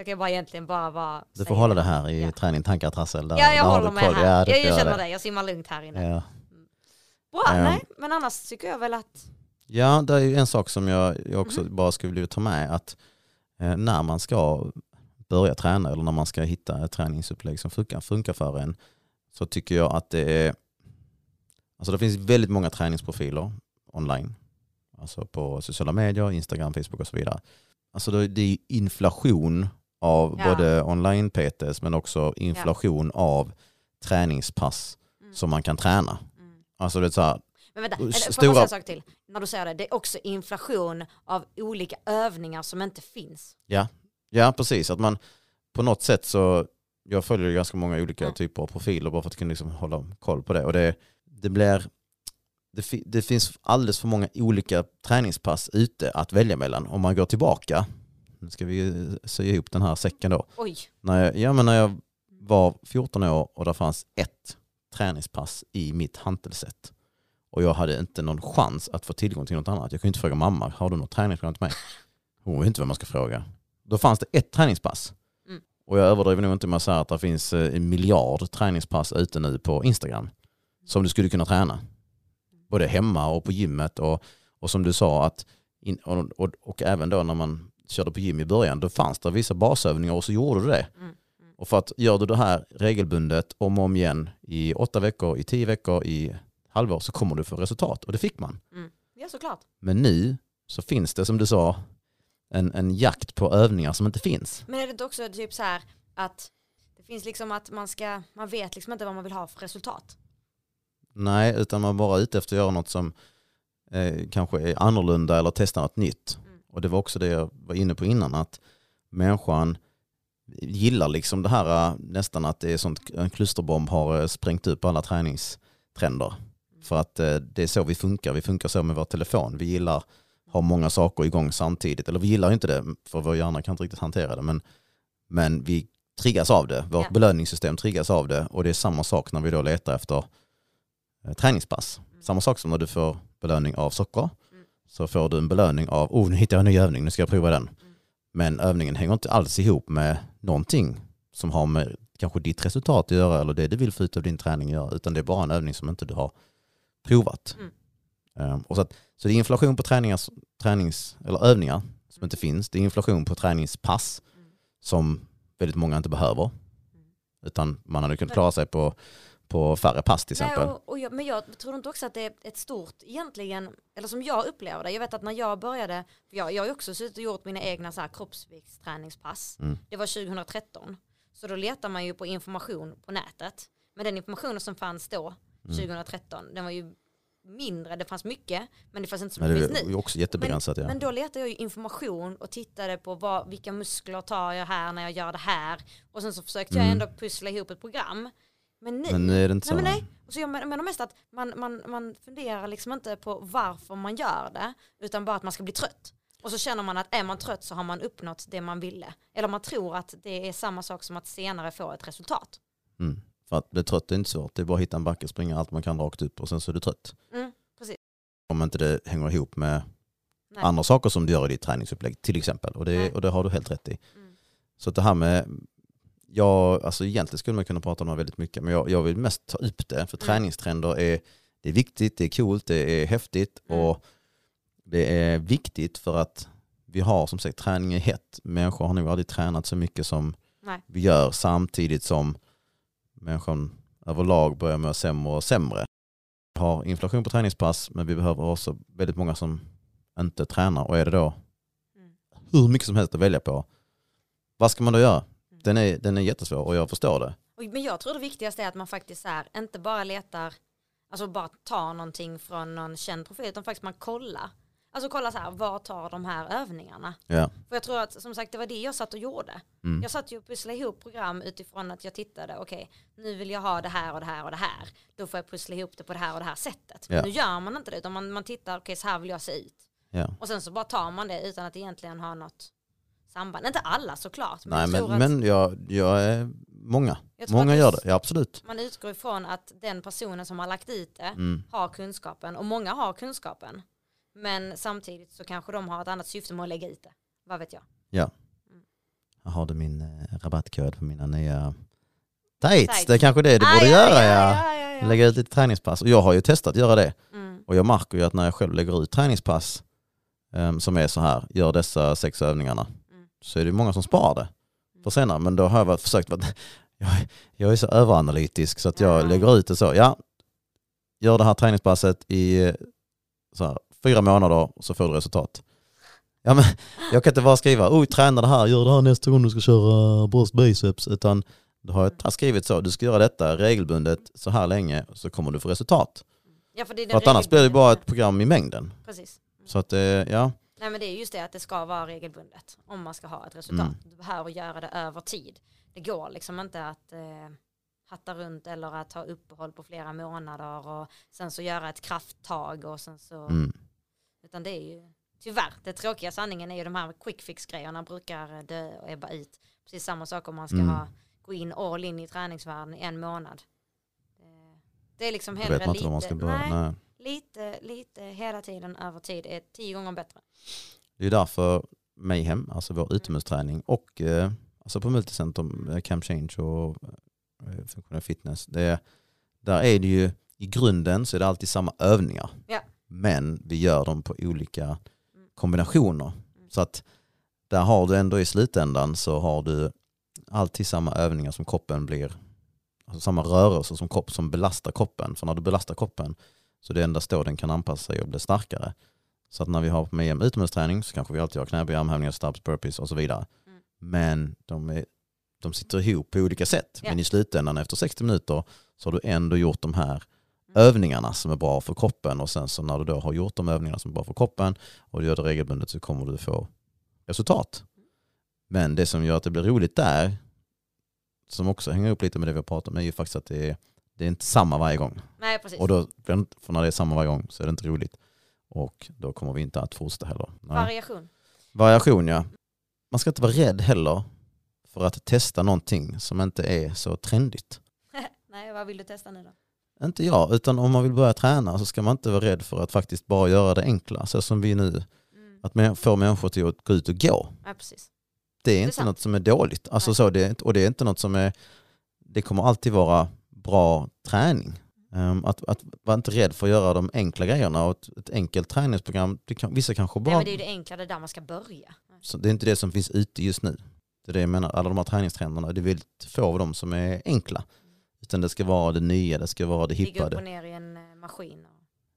Jag kan bara egentligen bara vara... du får hålla det här i Ja. träning, tankar, trassel. Där, Ja, där jag har håller koll. här. Ja, jag, jag känner det. det, jag simmar lugnt här inne. Ja. Bra, Ehm. nej, men annars tycker jag väl att... ja, det är ju en sak som jag, jag också Mhm. bara skulle vilja ta med. Att eh, när man ska börja träna eller när man ska hitta ett träningsupplägg som funkar, funkar för en så tycker jag att det är Alltså det finns väldigt många träningsprofiler online. Alltså på sociala medier, Instagram, Facebook och så vidare. Alltså det är inflation av Ja. både online-PTs men också inflation av träningspass Mm, som man kan träna. mm. Alltså det är så här, Men vänta, Och får jag stora- säga en sak till? När du säger det, det är också inflation av olika övningar som inte finns. ja precis, att man på något sätt så, jag följer ganska många olika Mm. typer av profiler bara för att kunna liksom hålla koll på det. Och det, det blir, det, fi- det finns alldeles för många olika träningspass ute att välja mellan. Om man går tillbaka, nu ska vi sy ihop den här säcken då. Oj, När jag, ja, men när jag var 14 år och det fanns ett träningspass i mitt hantelsätt och jag hade inte någon chans att få tillgång till något annat. Jag kunde inte fråga mamma, har du något träningsprogram till mig? Hon vet inte vad man ska fråga. Då fanns det ett träningspass. Mm. Och jag överdriver nog inte med att säga att det finns eh, en miljard träningspass ute nu på Instagram som du skulle kunna träna. Både hemma och på gymmet och, och som du sa att in, och, och, och även då när man körde på gym i början då fanns det vissa basövningar och så gjorde du det. Mm, mm. Och för att gör du det här regelbundet om och om igen i åtta veckor, i tio veckor, i halvår så kommer du få resultat. Och det fick man. ja såklart. Men nu så finns det som du sa en, en jakt på övningar som inte finns. Men är det inte också typ så här att det finns liksom att man ska, man vet liksom inte vad man vill ha för resultat. Nej, utan man är bara ute efter att göra något som eh, kanske är annorlunda eller testa något nytt. Mm. Och det var också det jag var inne på innan, att människan gillar liksom det här eh, nästan att det är sånt, en klusterbomb har eh, sprängt upp alla träningstrender. För att eh, det är så vi funkar, vi funkar så med vår telefon. Vi gillar ha många saker igång samtidigt. Eller vi gillar inte det, för vår hjärna kan inte riktigt hantera det. Men, men vi triggas av det, vårt Ja. belöningssystem triggas av det. Och det är samma sak när vi då letar efter träningspass. Mm. Samma sak som när du får belöning av socker. Så får du en belöning av, oh nu hittar jag en ny övning, nu ska jag prova den. Men övningen hänger inte alls ihop med någonting som har med kanske ditt resultat att göra eller det du vill få ut av din träning att göra. Utan det är bara en övning som inte du har provat. Mm. Ehm, och så, att, så det är inflation på träningars, tränings, eller övningar som inte finns. Det är inflation på träningspass Mm. som väldigt många inte behöver. Mm. Utan man hade kunnat klara sig på, på färre pass till Nej, exempel. och, och jag, men jag tror inte också att det är ett stort egentligen, eller som jag upplever det, jag vet att när jag började, för jag, jag har ju också suttit och gjort mina egna så här kroppsviktsträningspass, Mm. det var 2013, så då letar man ju på information på nätet, men den informationen som fanns då, Mm. 2013, den var ju mindre, det fanns mycket, men det fanns inte så Men mycket finns nu. också jättebegränsat. ja. Men då letade jag ju information och tittade på vad, vilka muskler tar jag här när jag gör det här. Och sen så försökte jag Mm. ändå pussla ihop ett program. Men nu, men nu är det inte så. nej men nej. Och så jag men- menar mest att man, man, man funderar liksom inte på varför man gör det, utan bara att man ska bli trött. Och så känner man att är man trött så har man uppnått det man ville. Eller man tror att det är samma sak som att senare få ett resultat. Mm. För att bli trött är inte svårt. Det är bara att hitta en backe, springa allt man kan rakt upp och sen så är du trött. Mm, precis. Om inte det hänger ihop med Nej. andra saker som du gör i ditt träningsupplägg till exempel. Och det, och det har du helt rätt i. Mm. Så det här med, ja, alltså egentligen skulle man kunna prata om det väldigt mycket, men jag, jag vill mest ta upp det. För Mm. träningstrender är, det är viktigt, det är coolt, det är häftigt Mm. och det är viktigt för att vi har som sagt träning är hett. Människor har nog aldrig tränat så mycket som Nej. vi gör samtidigt som människan överlag börjar må sämre och sämre. Vi har inflation på träningspass men vi behöver också väldigt många som inte tränar och är det då Mm. hur mycket som helst att välja på. Vad ska man då göra? Den är, den är jättesvår och jag förstår det. Men jag tror det viktigaste är att man faktiskt är, inte bara letar, alltså bara tar någonting från någon känd profil, utan faktiskt man kollar. Alltså kolla så här, vad tar de här övningarna? Ja. För jag tror att, som sagt, det var det jag satt och gjorde. Mm. Jag satt ju och pusslade ihop program utifrån att jag tittade, okej, nu vill jag ha det här och det här och det här. Då får jag pussla ihop det på det här och det här sättet. Men Ja. nu gör man inte det, utan man, man tittar, okej, så här vill jag se ut. Ja. Och sen så bara tar man det utan att egentligen ha något samband. Inte alla såklart, men Nej jag men, att men jag, jag är många. Jag Många gör det, ja absolut. man utgår ifrån att den personen som har lagt dit det Mm. har kunskapen och många har kunskapen. Men samtidigt så kanske de har ett annat syfte med att lägga ut det. Vad vet jag? Jag har du min eh, rabattkod på mina nya tights. Tights. Det är kanske det du Ah, borde ja, göra ja, ja. ja, ja, ja. Lägga ut lite träningspass. Och jag har ju testat att göra det. Mm. Och jag märker ju att när jag själv lägger ut träningspass em, som är så här, gör dessa sex övningarna, Mm. Så är det många som sparar det för senare. Men då har jag försökt, vara- *laughs* jag, är så överanalytisk så att jag Ja. lägger ut det så, ja, gör det här träningspasset i eh, så här, fyra månader så får du resultat. Ja, men *laughs* jag kan inte bara skriva, oj träna det här, gör det här nästa gång du ska köra bröst biceps, utan då har jag skrivit så, du ska göra detta regelbundet så här länge så kommer du få resultat. Ja, för det är För att annars blir det bara ett program i mängden. Precis. Så att eh, ja, Nej men det är just det att det ska vara regelbundet om man ska ha ett resultat. Mm. Du behöver göra det över tid. Det går liksom inte att eh, hatta runt eller att ha uppehåll på flera månader och sen så göra ett krafttag och sen så mm, Utan det är ju tyvärr, det tråkiga sanningen är ju de här quick fix grejerna brukar dö och ebba ut. Precis samma sak om man ska Mm. ha, gå in all in i träningsvärlden i en månad. Det, det är liksom hellre lite, vad man ska börja. nej, Nej. Lite, lite hela tiden över tid är tio gånger bättre. Det är därför Mayhem, alltså vår utomhusträning och eh, alltså på Multicenter, eh, Camp Change och eh, Funktionell Fitness, det är, där är det ju i grunden så är det alltid samma övningar. Ja. Men vi gör dem på olika kombinationer. Så att där har du ändå i slutändan så har du alltid samma övningar som kroppen blir, alltså samma rörelser som kropp som belastar kroppen. För när du belastar kroppen så är det endast då den kan anpassa sig och bli starkare. Så att när vi har med utomhusträning så kanske vi alltid har knäböj, armhävningar, stabs, burpees och så vidare. Mm. Men de är de sitter ihop på olika sätt. Ja. Men i slutändan efter 60 minuter så har du ändå gjort de här Mm. övningarna som är bra för kroppen och sen så när du då har gjort de övningarna som är bra för kroppen och du gör det regelbundet så kommer du få resultat. Men det som gör att det blir roligt där, som också hänger upp lite med det vi har pratat om, är ju faktiskt att det är, det är inte samma varje gång. Nej, precis. Och då, för när det är samma varje gång så är det inte roligt. Och då kommer vi inte att fortsätta heller. Nej. Variation. Variation ja. Man ska inte vara rädd heller för att testa någonting som inte är så trendigt. *laughs* Nej, vad vill du testa nu då? Inte jag, utan om man vill börja träna så ska man inte vara rädd för att faktiskt bara göra det enkla. Så som vi nu, Mm. att få människor till att gå ut och gå. Ja, precis. Det är är inte sant. något som är dåligt. Alltså Nej. så, det och det är inte något som är, det kommer alltid vara bra träning. Um, att, att vara inte rädd för att göra de enkla grejerna och ett, ett enkelt träningsprogram, kan, vissa kanske Nej, bara, men det är ju det enkla, det är där man ska börja. så det är inte det som finns ute just nu. Det är det jag menar, alla de här träningstrenderna, det är väldigt få av dem som är enkla. Utan det ska vara det nya, det ska vara det Ligga upp och ner i en eh, maskin.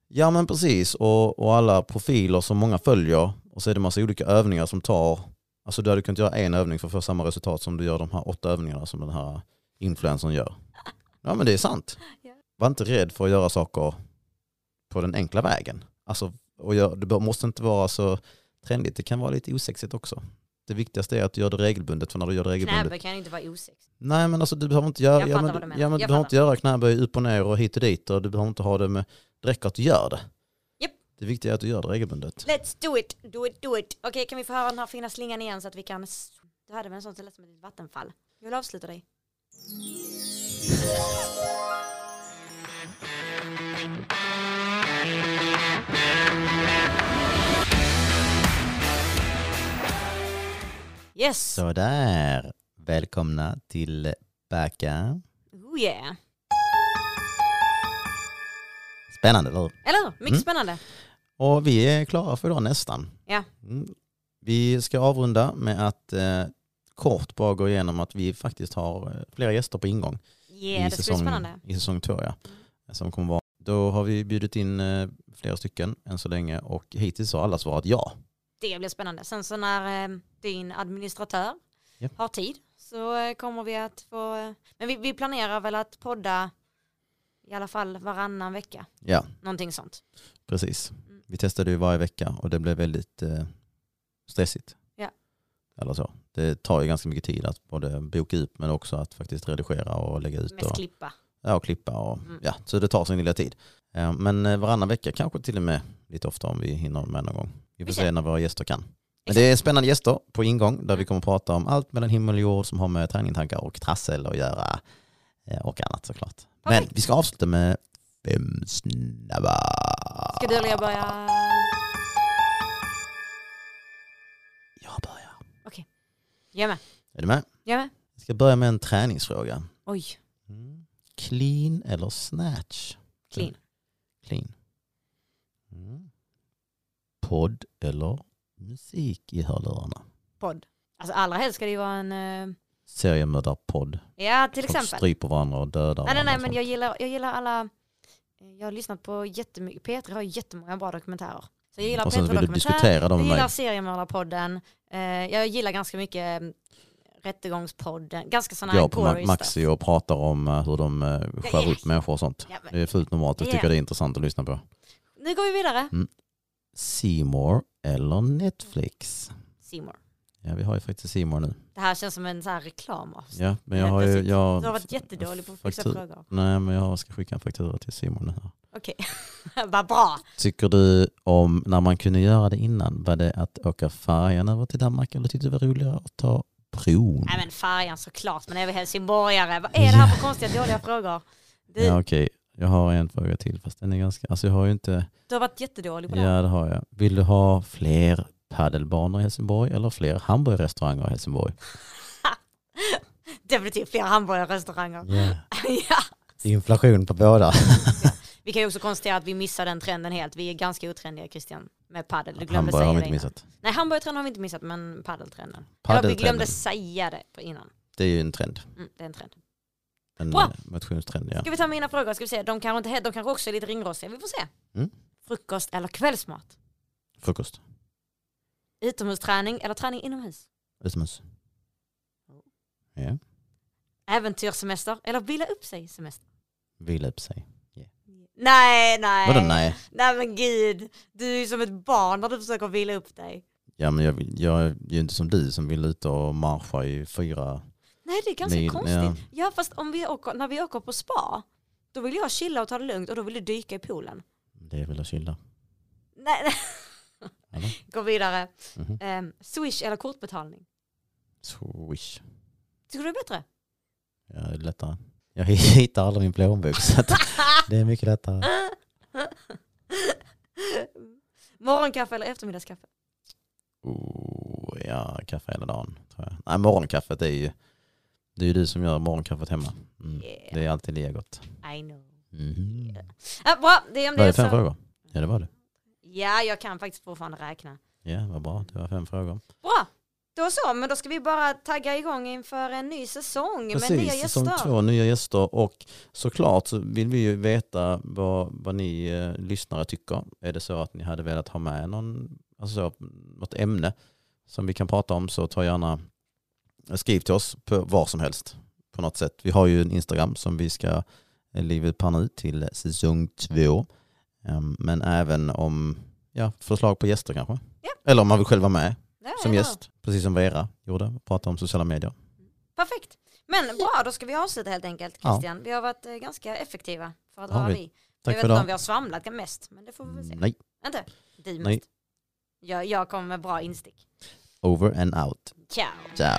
Ja men precis, och, och alla profiler som många följer och så är det massa olika övningar som tar, alltså du hade kunnat göra en övning för att få samma resultat som du gör de här åtta övningarna som den här influencern gör. Ja men det är sant. Var inte rädd för att göra saker på den enkla vägen. Alltså, och gör, det måste inte vara så trendigt, det kan vara lite osexigt också. Det viktigaste är att du gör det regelbundet, för när du gör det regelbundet Knäböj kan inte vara osex. Nej men alltså du behöver inte göra, ja, men, ja, men du behöver inte göra knäböj upp och ner och hit och dit och du behöver inte ha det med, det räcker att du gör det. Japp. Det viktiga är att du gör det regelbundet. Let's do it, do it, do it. Okej, kan vi få höra den här fina slingan igen så att vi kan... Du hade väl en sån som lät som ett vattenfall. Jag vill avsluta dig. Yes, Så där, välkomna tillbaka. oh yeah. Spännande eller hur? Eller? Mycket Mm. spännande. Och vi är klara för idag nästan. Ja. Mm. Vi ska avrunda med att eh, kort bara gå igenom att vi faktiskt har eh, flera gäster på ingång. Yeah, bli spännande. I säsong två ja. Som kommer vara. Då har vi bjudit in eh, flera stycken än så länge och hittills har alla svarat ja. Det blir spännande. Sen så när eh, din administratör Ja. har tid så eh, kommer vi att få... Men vi, vi planerar väl att podda i alla fall varannan vecka. Ja, Någonting sånt. precis. Mm. Vi testade ju varje vecka och det blev väldigt eh, stressigt. Ja. Eller så. Det tar ju ganska mycket tid att både boka ut men också att faktiskt redigera och lägga ut. Mest Och, klippa. ja, och klippa och Mm. ja, så det tar sin lilla tid. Eh, Men eh, varannan vecka kanske till och med lite ofta om vi hinner med någon gång. Vi får se när våra gäster kan. Men det är spännande gäster på ingång där vi Mm. kommer att prata om allt mellan himmel och jord som har med träningtankar och trassel att göra eh, och annat såklart. Men vi ska avsluta med fem snabba. Ska du eller jag börja? Jag med. Är du med? Jag med. Jag ska börja med en träningsfråga. Oj, Mm. Clean eller snatch? clean. Clean. Mm. Podd eller musik i hörlurarna? Podd. Alltså allra helst ska det ju vara en... eh, Seriemördarpodd. ja, till Folk exempel. stryper varandra och dödar Nej, nej, nej, men jag gillar, jag gillar alla... eh, Jag har lyssnat på jättemycket... P3 har jättemånga bra dokumentärer. Så jag gillar Och sen P3 vill du diskutera dem Jag med gillar mig. Seriemördarpodden. Eh, jag gillar ganska mycket eh, Rättegångspodden. Ganska sådana på gory Ma- Maxi och pratar om eh, hur de skär ja. upp människor och sånt. Ja, Det är fullt normalt. Jag Ja. tycker det är intressant att lyssna på. nu går vi vidare. Seymour eller Netflix? Seymour. Ja, vi har ju faktiskt Seymour nu. Det här känns som en så här reklam. av- Ja, men jag har ju... Jag, Du har varit jättedålig på att fixa frågor. Nej, men jag ska skicka en faktura till Simon nu. här. Okej, *laughs* vad bra. Tycker du om när man kunde göra det innan? Var det att åka färjan över till Danmark eller tyckte du det var roligare att ta bron? Nej men färjan såklart, men är vi helsingborgare? Vad är det här för konstiga dåliga frågor? Du, Ja, okej. Jag har en fråga till fast den är ganska... Alltså jag har ju inte... du har varit jättedålig på det. Ja, det har jag. Vill du ha fler paddelbanor i Helsingborg eller fler hamburgerrestauranger i Helsingborg? *laughs* Definitivt fler hamburgerrestauranger. Ja. *laughs* ja. Inflation på båda. Vi kan ju också konstatera att vi missar den trenden helt. Vi är ganska otrendiga Christian med padel. Du glömde säga har vi inte innan. missat. Nej, hamburgertrenden har vi inte missat, men padeltrenden. Eller vi glömde säga det på innan. Det är ju en trend. Mm, det är en trend. En Bra. eh, motionstrend, ja. Ska vi ta mina frågor? Ska vi se. De kanske, inte, de kanske också är lite ringrostiga. Vi får se. Mm. Frukost eller kvällsmat? Frukost. Utomhusträning eller träning inomhus? Utomhus. Ja. Äventyrssemester eller vila upp sig semester? Vila upp sig. Nej, nej. Vadå nej? Nej men gud, du är ju som ett barn när du försöker vila upp dig. Ja men jag, jag är ju inte som du som vill ut och marscha i fyra Nej det är ganska mil. konstigt. Ja. Ja. fast om vi åker, när vi åker på spa, då vill jag chilla och ta det lugnt och då vill du dyka i poolen. Det väl att chilla. Nej, nej. Eller? *laughs* Gå vidare. Mhm. Ehm, swish eller kortbetalning? Swish. Tycker du det är bättre? Ja, det är lättare. Jag *laughs* hittar aldrig min plånbok så att *laughs* det är mycket lättare. Morgonkaffe eller eftermiddagskaffe? Oh, ja, kaffe hela dagen. Tror jag. Nej, morgonkaffet är ju det är ju du som gör morgonkaffet hemma. Mm. Yeah, Det är alltid lika gott. I know. Mhm. Ja, bra, det är om Var det det fem så. frågor? Ja det var det. Ja, jag kan faktiskt fortfarande räkna. Ja vad bra, det var fem frågor. Bra, då så, men då ska vi bara tagga igång inför en ny säsong med nya Precis, gäster. två, nya gäster och såklart så vill vi ju veta vad, vad ni eh, lyssnare tycker. Är det så att ni hade velat ha med någon, alltså så, något ämne som vi kan prata om så ta gärna skriv till oss på var som helst på något sätt. Vi har ju en Instagram som vi ska eh, upp här nu till säsong två. Ehm, Men även om ja, förslag på gäster kanske. Ja. Eller om man vill själv vara med ja, som gäst, precis som Vera gjorde, pratade om sociala medier. Perfekt. Men bra, då ska vi avsluta helt enkelt Christian. Ja. Vi har varit eh, ganska effektiva för att vara vi. Tack jag vet inte om vi har svamlat mest, men det får vi väl se. Nej. Inte? Du Nej. mest. Jag, jag kommer med bra instick. Over and out. Ciao. Ciao.